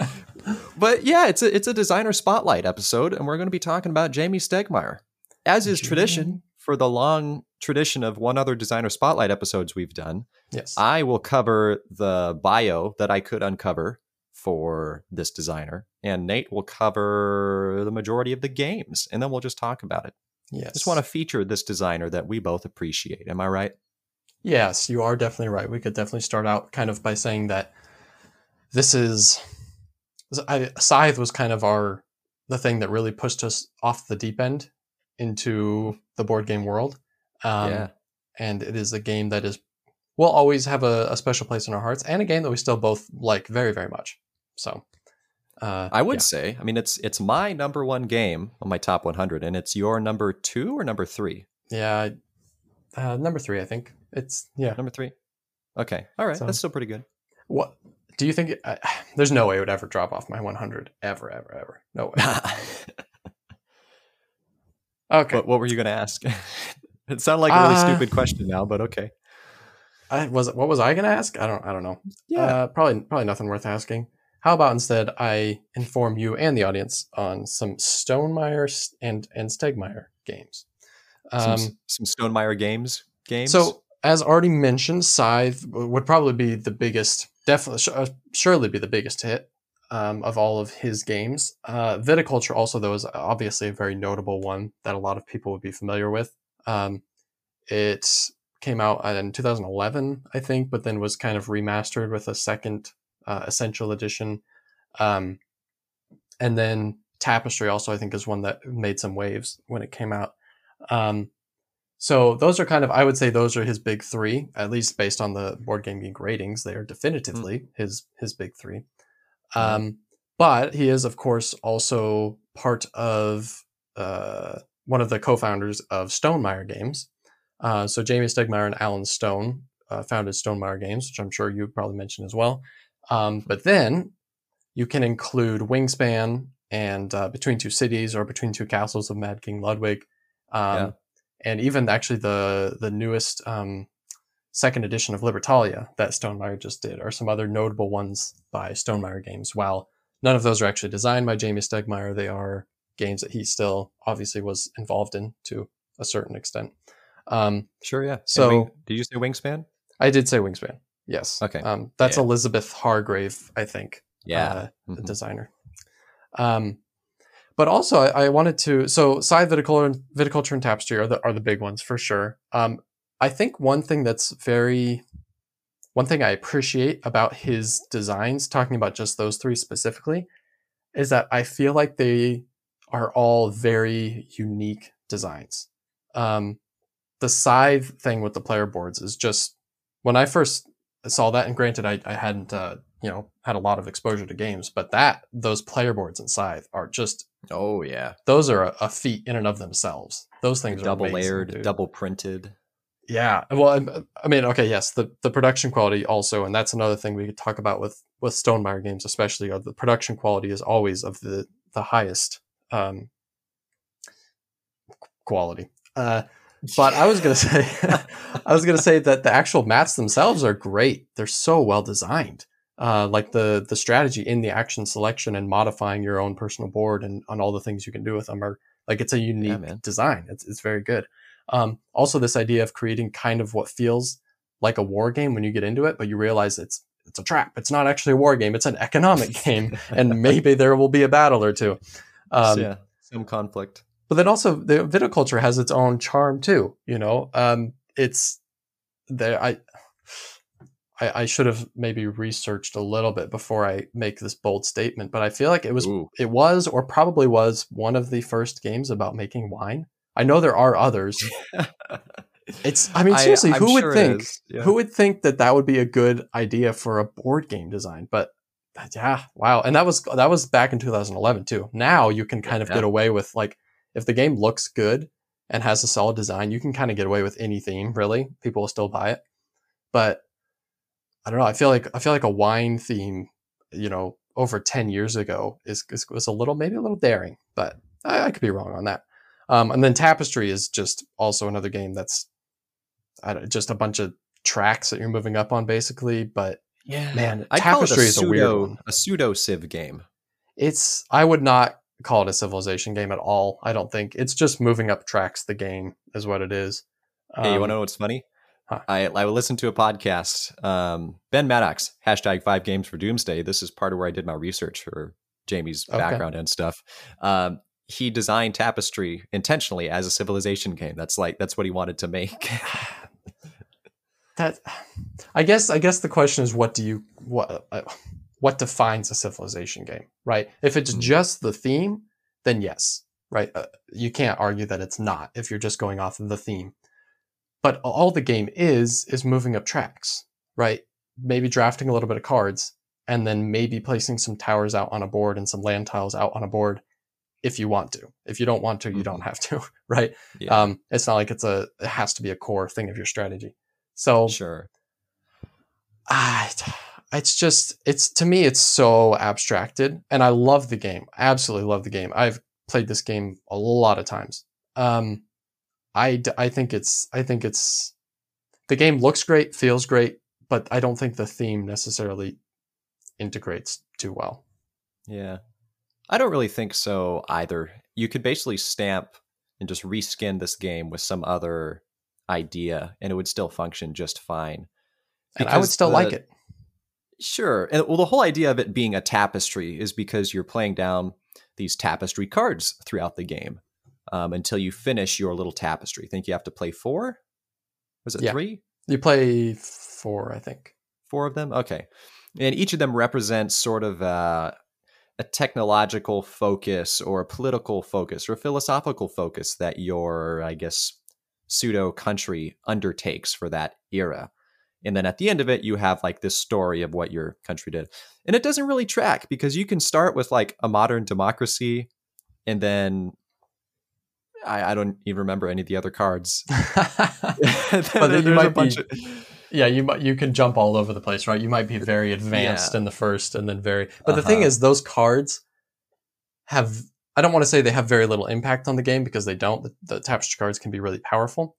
But yeah, it's a it's a designer spotlight episode, and we're going to be talking about Jamey Stegmaier, as is Jamey. tradition for the long tradition of one other designer spotlight episodes we've done. Yes. I will cover the bio that I could uncover for this designer, and Nate will cover the majority of the games, and then we'll just talk about it. yes. Just want to feature this designer that we both appreciate. Am I right? Yes, you are definitely right. We could definitely start out kind of by saying that this is I, Scythe was kind of our the thing that really pushed us off the deep end into the board game world. Um, Yeah. and it is a game that is will always have a, a special place in our hearts, and a game that we still both like very very much. So, uh, I would yeah. say. I mean, it's it's my number one game on my top 100, and it's your number two or number three. yeah, uh, number three, I think it's yeah. Number three. Okay. All right. So- That's still pretty good. What do you think? Uh, [SIGHS] there's no way it would ever drop off my 100 ever, ever, ever. No way. [LAUGHS] Okay. what, what were you going to ask? [LAUGHS] it sounded like a really Uh, stupid question now, but okay. I was what was I gonna ask? I don't I don't know. Yeah. Uh, probably probably nothing worth asking. How about instead I inform you and the audience on some Stonemaier and and Stegmaier games. some, Um, some Stonemaier games games. so as already mentioned, Scythe would probably be the biggest, definitely uh, surely be the biggest hit um, of all of his games. Uh, Viticulture also though is obviously a very notable one that a lot of people would be familiar with. Um, it came out in 2011, I think, but then was kind of remastered with a second uh, Essential Edition. Um, and then Tapestry also, I think, is one that made some waves when it came out. Um, so those are kind of, I would say, those are his big three, at least based on the Board Game Geek ratings. They are definitively his his big three. Um, but he is, of course, also part of uh, one of the co-founders of Stonemaier Games. Uh, so Jamey Stegmaier and Alan Stone uh, founded Stonemaier Games, which I'm sure you probably mentioned as well. Um, but then you can include Wingspan and uh, Between Two Cities or Between Two Castles of Mad King Ludwig, um, Yeah. and even actually the the newest um, second edition of Libertalia that Stonemaier just did, or some other notable ones by Stonemaier Games. While none of those are actually designed by Jamey Stegmaier, they are games that he still obviously was involved in to a certain extent. Um, sure, yeah. So- Wing- did you say Wingspan? I did say Wingspan. Yes. Okay. Um, that's Yeah. Elizabeth Hargrave, I think, uh, the Mhm. designer. Um, but also, I, I wanted to. So, Scythe viticulture, and, viticulture and tapestry are the are the big ones for sure. Um, I think one thing that's very, one thing I appreciate about his designs, talking about just those three specifically, is that I feel like they are all very unique designs. Um, the scythe thing with the player boards is just when I first saw that, and granted, I, I hadn't uh, you know had a lot of exposure to games, but that those player boards and scythe are just Oh yeah, those are a, a feat in and of themselves. Those things double amazing, layered, dude. double printed. Yeah, well, I'm- I mean, okay, yes, the the production quality also, and that's another thing we could talk about with with Stonemaier games, especially. Are the production quality is always of the the highest um, quality. Uh, but I was gonna say, [LAUGHS] I was gonna say that the actual mats themselves are great. They're so well designed. Uh, like the the strategy in the action selection and modifying your own personal board and on all the things you can do with them are like it's a unique man. design. It's it's very good. Um, also, this idea of creating kind of what feels like a war game when you get into it, but you realize it's it's a trap. It's not actually a war game. It's an economic [LAUGHS] game, and maybe there will be a battle or two. Um, yeah, some conflict. but then also the viticulture has its own charm too. You know, um, it's there. I, I I should have maybe researched a little bit before I make this bold statement, but I feel like it was Ooh. it was or probably was one of the first games about making wine. I know there are others. [LAUGHS] It's I mean seriously, I'm who would sure it think yeah. who would think that that would be a good idea for a board game design? But yeah, wow. And that was that was back in 2011 too. Now you can kind of Yeah. get away with like if the game looks good and has a solid design, you can kind of get away with any theme, really. People will still buy it. But I don't know, I feel like I feel like a wine theme, you know, over 10 years ago is, is was a little maybe a little daring, but I, I could be wrong on that. Um, and then Tapestry is just also another game that's I don't, just a bunch of tracks that you're moving up on, basically. But Yeah, man, I call it Tapestry a is a weird pseudo one. a pseudo Civ game. It's I would not call it a civilization game at all. I don't think it's just moving up tracks. The game is what it is. Hey, you Um, want to know what's funny? huh. I I listened to a podcast. Um, ben Maddox hashtag Five Games for Doomsday. This is part of where I did my research for Jamey's Okay. background and stuff. Um, he designed Tapestry intentionally as a civilization game. That's like that's what he wanted to make. [SIGHS] that I guess I guess the question is what do you what uh, what defines a civilization game, right? If it's Hmm. just the theme, then yes, right? Uh, you can't argue that it's not if you're just going off of the theme. But all the game is is moving up tracks, right? Maybe drafting a little bit of cards and then maybe placing some towers out on a board and some land tiles out on a board if you want to. If you don't want to, you don't have to, [LAUGHS] right? Yeah. Um, it's not like it's a it has to be a core thing of your strategy. So sure. I, it's just it's to me it's so abstracted and i love the game absolutely love the game i've played this game a lot of times um I I think it's i think it's the game looks great feels great but i don't think the theme necessarily integrates too well Yeah. I don't really think so either. You could basically stamp and just reskin this game with some other idea and it would still function just fine. and i would Because still like it Sure. And well, the whole idea of it being a tapestry is because you're playing down these tapestry cards throughout the game um, until you finish your little tapestry. I think you have to play four. Was it Yeah. three? you play four i think Four of them? Okay. And each of them represents sort of uh, a technological focus or a political focus or a philosophical focus that your, I guess, pseudo country undertakes for that era. And then at the end of it, you have like this story of what your country did. And it doesn't really track because you can start with like a modern democracy and then I, I don't even remember any of the other cards. [LAUGHS] [LAUGHS] but then you There's a might bunch be of- yeah you might you can jump all over the place right you might be very advanced Yeah. in the first and then very but the thing Uh-huh. is those cards have i don't want to say they have very little impact on the game because they don't the, the tapestry cards can be really powerful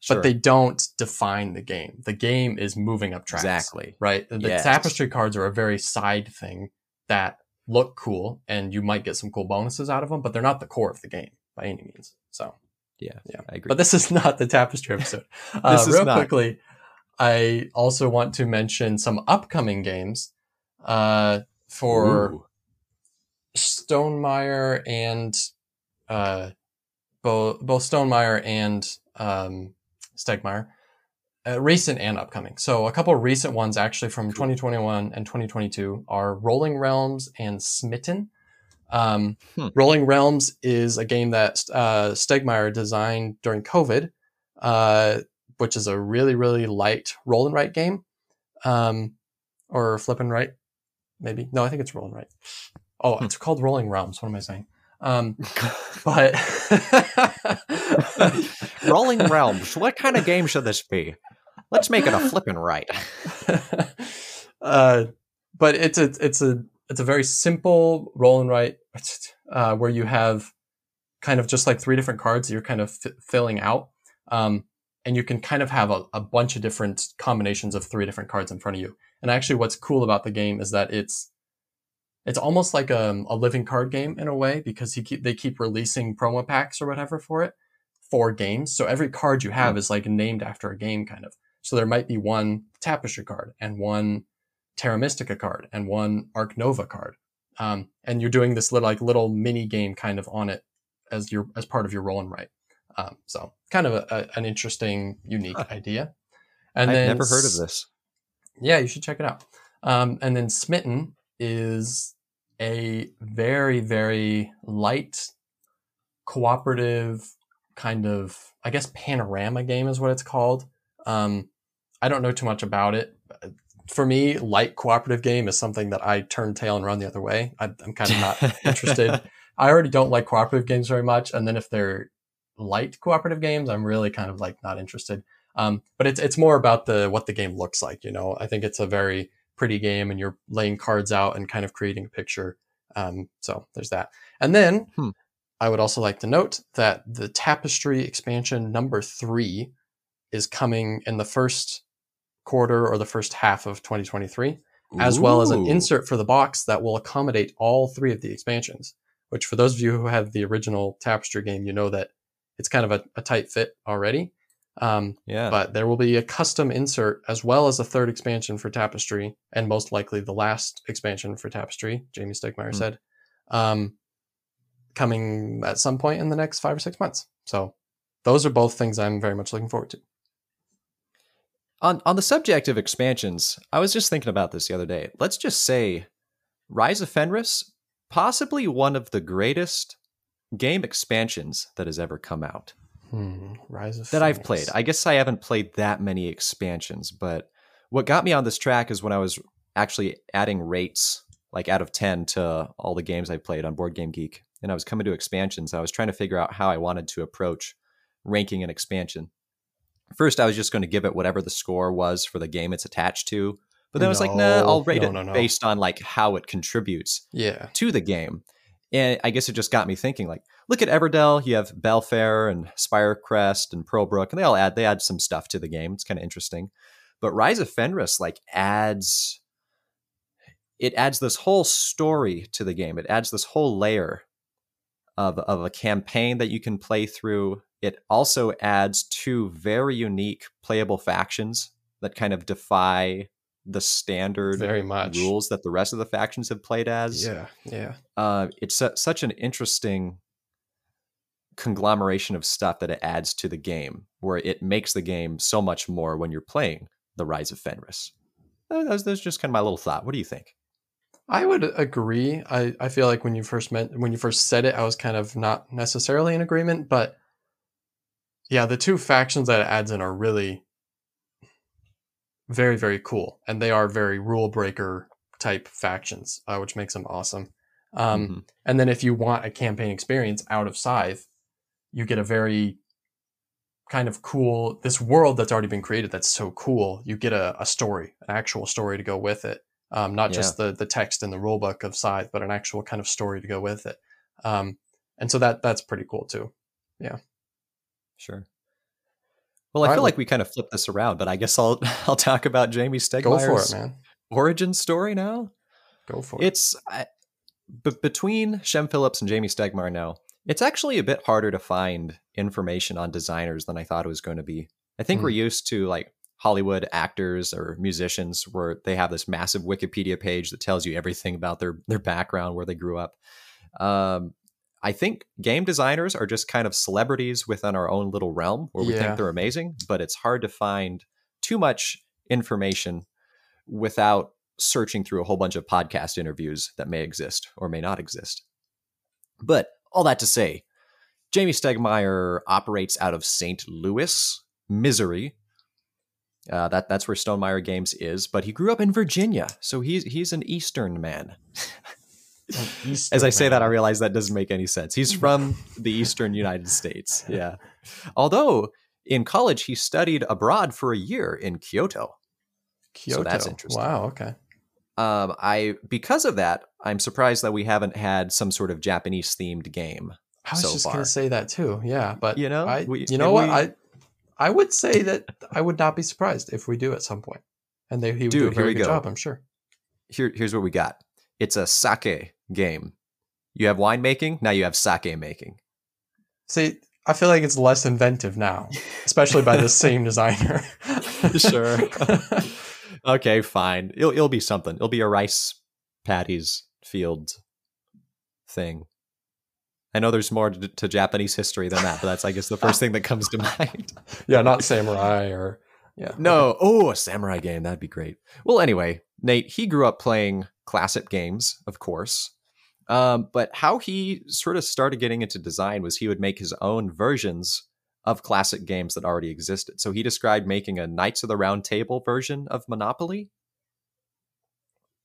Sure. but they don't define the game the game is moving up tracks exactly. right the Yes. tapestry cards are a very side thing that look cool and you might get some cool bonuses out of them but they're not the core of the game by any means so Yeah, Yeah. I agree. but this is not the tapestry episode. [LAUGHS] Uh, This is real not. quickly, I also want to mention some upcoming games uh, for Ooh. Stonemaier and uh, both both Stonemaier and um, Stegmaier. Uh, recent and upcoming. So a couple of recent ones actually from 2021 and 2022 are Rolling Realms and Smitten. Um, Hmm. Rolling Realms is a game that uh, Stegmaier designed during COVID. uh, which is a really really light roll and write game, um, or flip and write, maybe. No, I think it's roll and write. Oh, it's called Rolling Realms. What am I saying? Um, [LAUGHS] but [LAUGHS] Rolling Realms. What kind of game should this be? Let's make it a flipping right. [LAUGHS] uh, but it's a it's a it's a very simple roll and write uh, where you have kind of just like three different cards that you're kind of f- filling out, um, and you can kind of have a, a bunch of different combinations of three different cards in front of you. And actually, what's cool about the game is that it's it's almost like a, um, a living card game in a way because he keep, they keep releasing promo packs or whatever for it for games. So every card you have mm. is like named after a game kind of. So there might be one tapestry card and one Terra Mystica card and one Arc Nova card. Um, and you're doing this little like little mini game kind of on it as your as part of your roll and write. Um, so kind of a, a, an interesting, unique huh. idea. And I've then, never heard of this. Yeah, you should check it out. Um, and then Smitten is a very, very light, cooperative kind of, I guess, panorama game is what it's called. Um, I don't know too much about it. For me, light cooperative game is something that I turn tail and run the other way. I, am kind of not interested. [LAUGHS] I already don't like cooperative games very much, and then if they're light cooperative games, I'm really kind of like not interested. Um, but it's it's more about the what the game looks like. You know, I think it's a very pretty game and you're laying cards out and kind of creating a picture. Um, so there's that. And then hmm. I would also like to note that the Tapestry expansion number three is coming in the first quarter or the first half of 2023, Ooh. as well as an insert for the box that will accommodate all three of the expansions. Which, for those of you who have the original Tapestry game, you know that it's kind of a, a tight fit already. Um, yeah. But there will be a custom insert as well as a third expansion for Tapestry, and most likely the last expansion for Tapestry. Jamey Stegmaier mm. said, um, coming at some point in the next five or six months. So those are both things I'm very much looking forward to. On on the subject of expansions, I was just thinking about this the other day. Let's just say, Rise of Fenris, possibly one of the greatest game expansions that has ever come out. Hmm. Rise of that I've played. I guess I haven't played that many expansions, but what got me on this track is when I was actually adding rates, like out of ten, to all the games I've played on Board Game Geek, and I was coming to expansions. I was trying to figure out how I wanted to approach ranking an expansion. First, I was just going to give it whatever the score was for the game it's attached to, but then no, I was like, nah, I'll rate no, it no, based on like how it contributes yeah. to the game. And I guess it just got me thinking, like, look at Everdell. You have Bellfaire and Spirecrest and Pearlbrook, and they all add they add some stuff to the game. It's kind of interesting. But Rise of Fenris like adds it adds this whole story to the game. It adds this whole layer of of a campaign that you can play through. It also adds two very unique playable factions that kind of defy the standard very much rules that the rest of the factions have played as. Yeah, yeah. Uh, it's a, such an interesting conglomeration of stuff that it adds to the game, where it makes the game so much more when you're playing the Rise of Fenris. That's, that's just kind of my little thought. What do you think? I would agree. I, I feel like when you first met when you first said it, I was kind of not necessarily in agreement, but yeah, the two factions that it adds in are really very very cool, and they are very rule breaker type factions, uh, which makes them awesome. Um, mm-hmm. And then if you want a campaign experience out of Scythe, you get a very kind of cool this world that's already been created that's so cool. You get a, a story, an actual story to go with it, um, not yeah. just the the text in the rulebook of Scythe, but an actual kind of story to go with it. Um, and so that that's pretty cool too. Yeah, sure. Well, I feel like we kind of flipped this around, but I guess I'll [LAUGHS] I'll talk about Jamey Stegmaier's origin story now. Go for it. It's I, b- between Shem Phillips and Jamey Stegmaier now. It's actually a bit harder to find information on designers than I thought it was going to be. I think mm. we're used to like Hollywood actors or musicians where they have this massive Wikipedia page that tells you everything about their their background, where they grew up. Um, I think game designers are just kind of celebrities within our own little realm where we yeah. think they're amazing, but it's hard to find too much information without searching through a whole bunch of podcast interviews that may exist or may not exist. But all that to say, Jamey Stegmaier operates out of St. Louis, Missouri. Uh, that that's where Stonemaier Games is, but he grew up in Virginia, so he's he's an Eastern man. [LAUGHS] As I say that, I realize that doesn't make any sense. He's [LAUGHS] from the Eastern United States. [LAUGHS] Yeah, although in college he studied abroad for a year in Kyoto. Kyoto. So that's interesting. Wow. Okay. Um, I because of that, I'm surprised that we haven't had some sort of Japanese themed game. I was so just far. gonna say that too. Yeah, but You know, I, we- you know what? we- I I would say that I would not be surprised if we do at some point. and they, he would do a very good go. job. I'm sure. Here, here's what we got. It's a sake game. You have winemaking. Now you have sake making. See, I feel like it's less inventive now, [LAUGHS] especially by the same designer. Sure. [LAUGHS] okay, fine. It'll it'll be something. It'll be a rice patties field thing. I know there's more to, to Japanese history than that, but that's I guess the first thing that comes to [LAUGHS] mind. yeah, not samurai or yeah. No, oh, a samurai game that'd be great. Well, anyway, Nate he grew up playing classic games, of course. Um, but how he sort of started getting into design was he would make his own versions of classic games that already existed. So he described making a Knights of the Round Table version of Monopoly,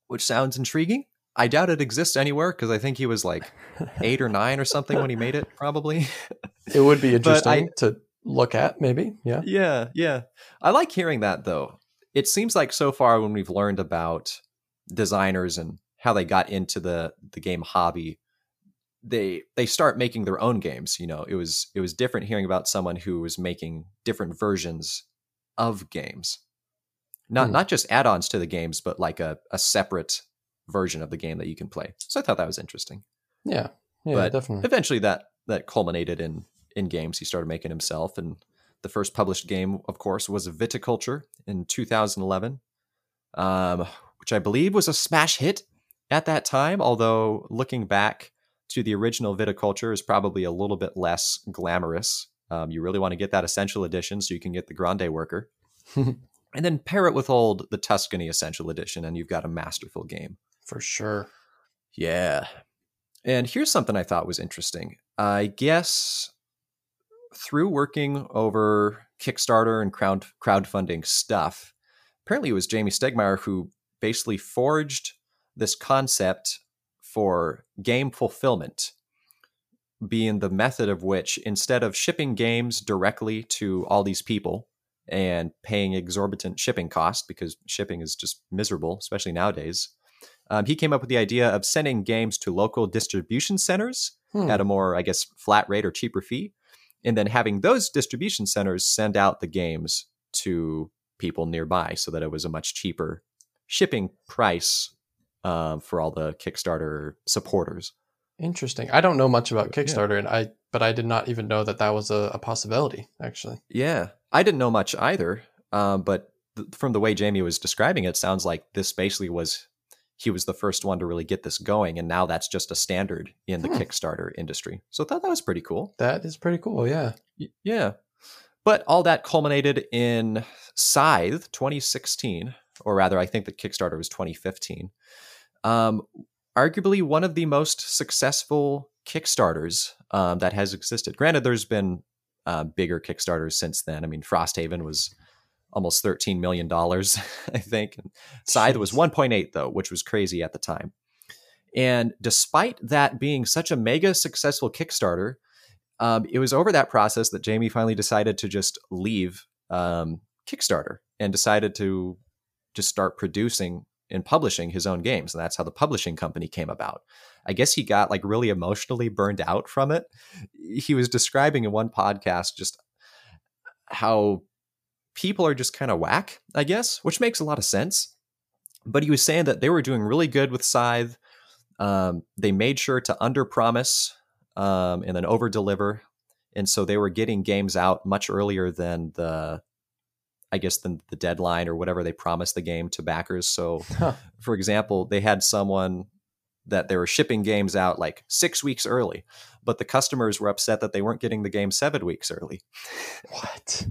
which sounds intriguing. I doubt it exists anywhere because I think he was like eight or nine or something when he made it, probably. [LAUGHS] It would be But I- interesting to look at, maybe. Yeah. Yeah, yeah. I like hearing that though. It seems like so far when we've learned about designers and how they got into the the game hobby, they they start making their own games. You know, it was it was different hearing about someone who was making different versions of games. Not Hmm. not just add-ons to the games, but like a, a separate version of the game that you can play. So I thought that was interesting Yeah. Yeah, But definitely. eventually that that culminated in in games he started making himself and the first published game of course was viticulture in 2011 um, which i believe was a smash hit at that time although looking back to the original viticulture is probably a little bit less glamorous um, you really want to get that essential edition so you can get the grande worker [LAUGHS] and then pair it with old the tuscany essential edition and you've got a masterful game For sure. yeah. And here's something I thought was interesting. I guess through working over Kickstarter and crowd crowdfunding stuff, apparently it was Jamey Stegmaier who basically forged this concept for game fulfillment being the method of which instead of shipping games directly to all these people and paying exorbitant shipping costs because shipping is just miserable especially nowadays um, he came up with the idea of sending games to local distribution centers Hmm. at a more, I guess, flat rate or cheaper fee, and then having those distribution centers send out the games to people nearby so that it was a much cheaper shipping price uh, for all the Kickstarter supporters. Interesting. I don't know much about Yeah. Kickstarter, and I but I did not even know that that was a, a possibility. Actually, Yeah, I didn't know much either, um, but th- from the way Jamey was describing it, sounds like this basically was he was the first one to really get this going, and now that's just a standard in the Hmm. Kickstarter industry. So I thought that was pretty cool. that is pretty cool. Yeah. Y- Yeah. But all that culminated in Scythe 2016, or rather, I think the Kickstarter was 2015. Um, arguably one of the most successful Kickstarters um, that has existed. Granted, there's been uh, bigger Kickstarters since then. I mean, Frosthaven was almost $13 million, [LAUGHS] I think. And Scythe was 1.8, though, which was crazy at the time. And despite that being such a mega successful Kickstarter, um, it was over that process that Jamey finally decided to just leave um, Kickstarter and decided to just start producing and publishing his own games. And that's how the publishing company came about. I guess he got like really emotionally burned out from it. He was describing in one podcast just how people are just kind of whack, I guess, which makes a lot of sense. But he was saying that they were doing really good with Scythe. Um, they made sure to under promise um, and then over deliver. And so they were getting games out much earlier than the, I guess, than the deadline or whatever they promised the game to backers. So, [LAUGHS] Huh. for example, they had someone that they were shipping games out like six weeks early, but the customers were upset that they weren't getting the game seven weeks early. [LAUGHS] What?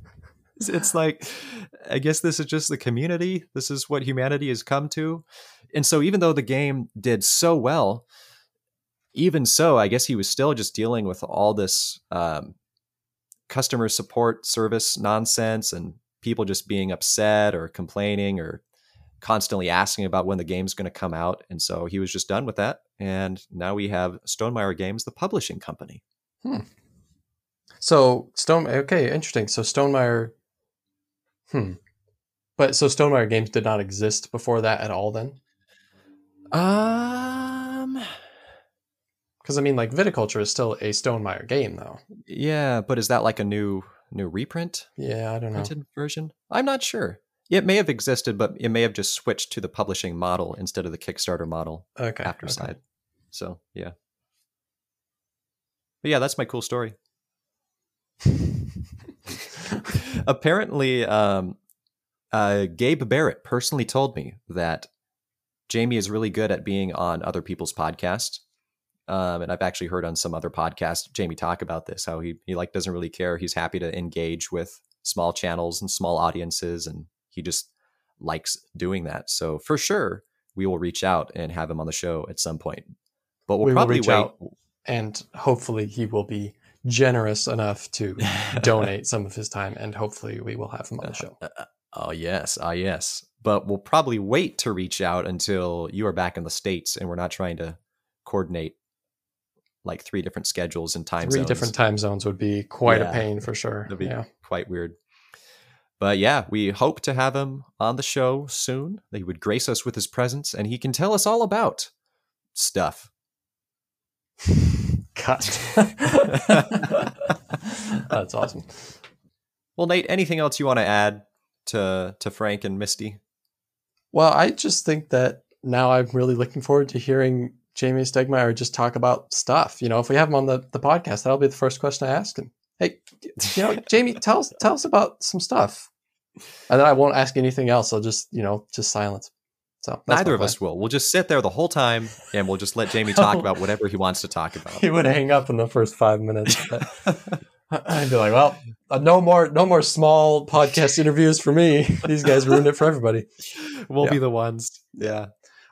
It's- It's like, I guess this is just the community. This is what humanity has come to. And so, even though the game did so well, even so, I guess he was still just dealing with all this um, customer support service nonsense and people just being upset or complaining or constantly asking about when the game's going to come out. And so he was just done with that. And now we have Stonemaier Games, the publishing company. Hmm. So Stone, okay, interesting. So Stonemaier, hmm. But so Stonemaier Games did not exist before that at all then? Um, Because I mean, like Viticulture is still a Stonemaier game, though. yeah, but is that like a new new reprint Yeah, I don't know. printed version? I'm not sure. It may have existed, but it may have just switched to the publishing model instead of the Kickstarter model Okay. after okay. side. So yeah. But yeah, that's my cool story. [LAUGHS] Apparently, um, uh, Gabe Barrett personally told me that Jamey is really good at being on other people's podcasts. Um, and I've actually heard on some other podcasts Jamey talk about this how he he like doesn't really care. He's happy to engage with small channels and small audiences, and he just likes doing that. So for sure, we will reach out and have him on the show at some point. But we'll We probably reach wait. out. And hopefully he will be generous enough to [LAUGHS] donate some of his time, and hopefully we will have him on the show. Oh yes, ah yes. But we'll probably wait to reach out until you are back in the states, and we're not trying to coordinate like three different schedules and time Three zones. different time zones would be quite Yeah. a pain for sure. That'd be Yeah. quite weird. But yeah, we hope to have him on the show soon. He would grace us with his presence, and he can tell us all about stuff. [LAUGHS] Cut. [LAUGHS] That's awesome. Well, Nate, anything else you want to add to to Frank and Misty? Well, I just think that now I'm really looking forward to hearing Jamey Stegmaier just talk about stuff. You know, if we have him on the, the podcast, that'll be the first question I ask him. Hey, you know, [LAUGHS] Jamey, tell us tell us about some stuff. And then I won't ask anything else. I'll just, you know, just silence. So Neither of us will. We'll just sit there the whole time, and we'll just let Jamey talk about whatever he wants to talk about. [LAUGHS] He would hang up in the first five minutes. [LAUGHS] I'd be like, well, uh, no more, no more small podcast interviews for me. These guys ruined it for everybody. we'll Yeah. be the ones. Yeah.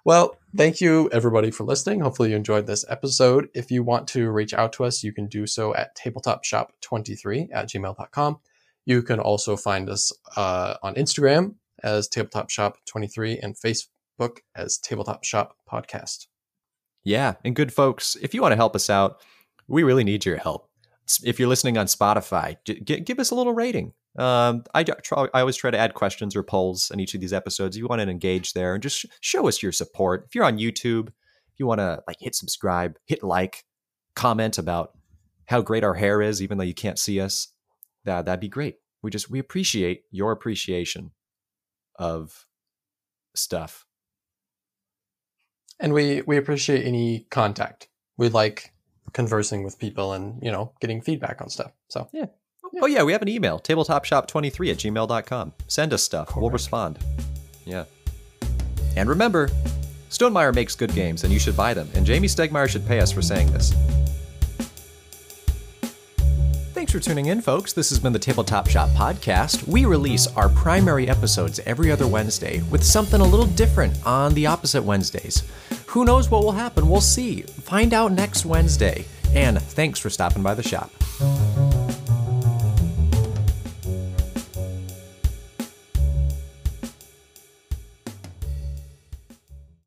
Well, thank you everybody for listening. Hopefully you enjoyed this episode. If you want to reach out to us, you can do so at tabletopshop23 at gmail.com. You can also find us uh, on Instagram as tabletopshop23 and Facebook as tabletopshop podcast. Yeah. And good folks, if you want to help us out, we really need your help. If you're listening on Spotify, g- give us a little rating. Um, I, try, I always try to add questions or polls in each of these episodes. If you want to engage there and just sh- show us your support. If you're on YouTube, if you want to like hit subscribe, hit like, comment about how great our hair is, even though you can't see us, that that'd be great. We just we appreciate your appreciation of stuff. And we, we appreciate any contact. We like conversing with people and, you know, getting feedback on stuff. So yeah. Oh yeah, we have an email, tabletopshop23 at gmail.com. Send us stuff. We'll respond. Yeah. And remember, Stonemaier makes good games and you should buy them. And Jamey Stegmaier should pay us for saying this. Thanks for tuning in, folks. This has been the Tabletop Shop Podcast. We release our primary episodes every other Wednesday with something a little different on the opposite Wednesdays. Who knows what will happen? We'll see. Find out next Wednesday. And thanks for stopping by the shop.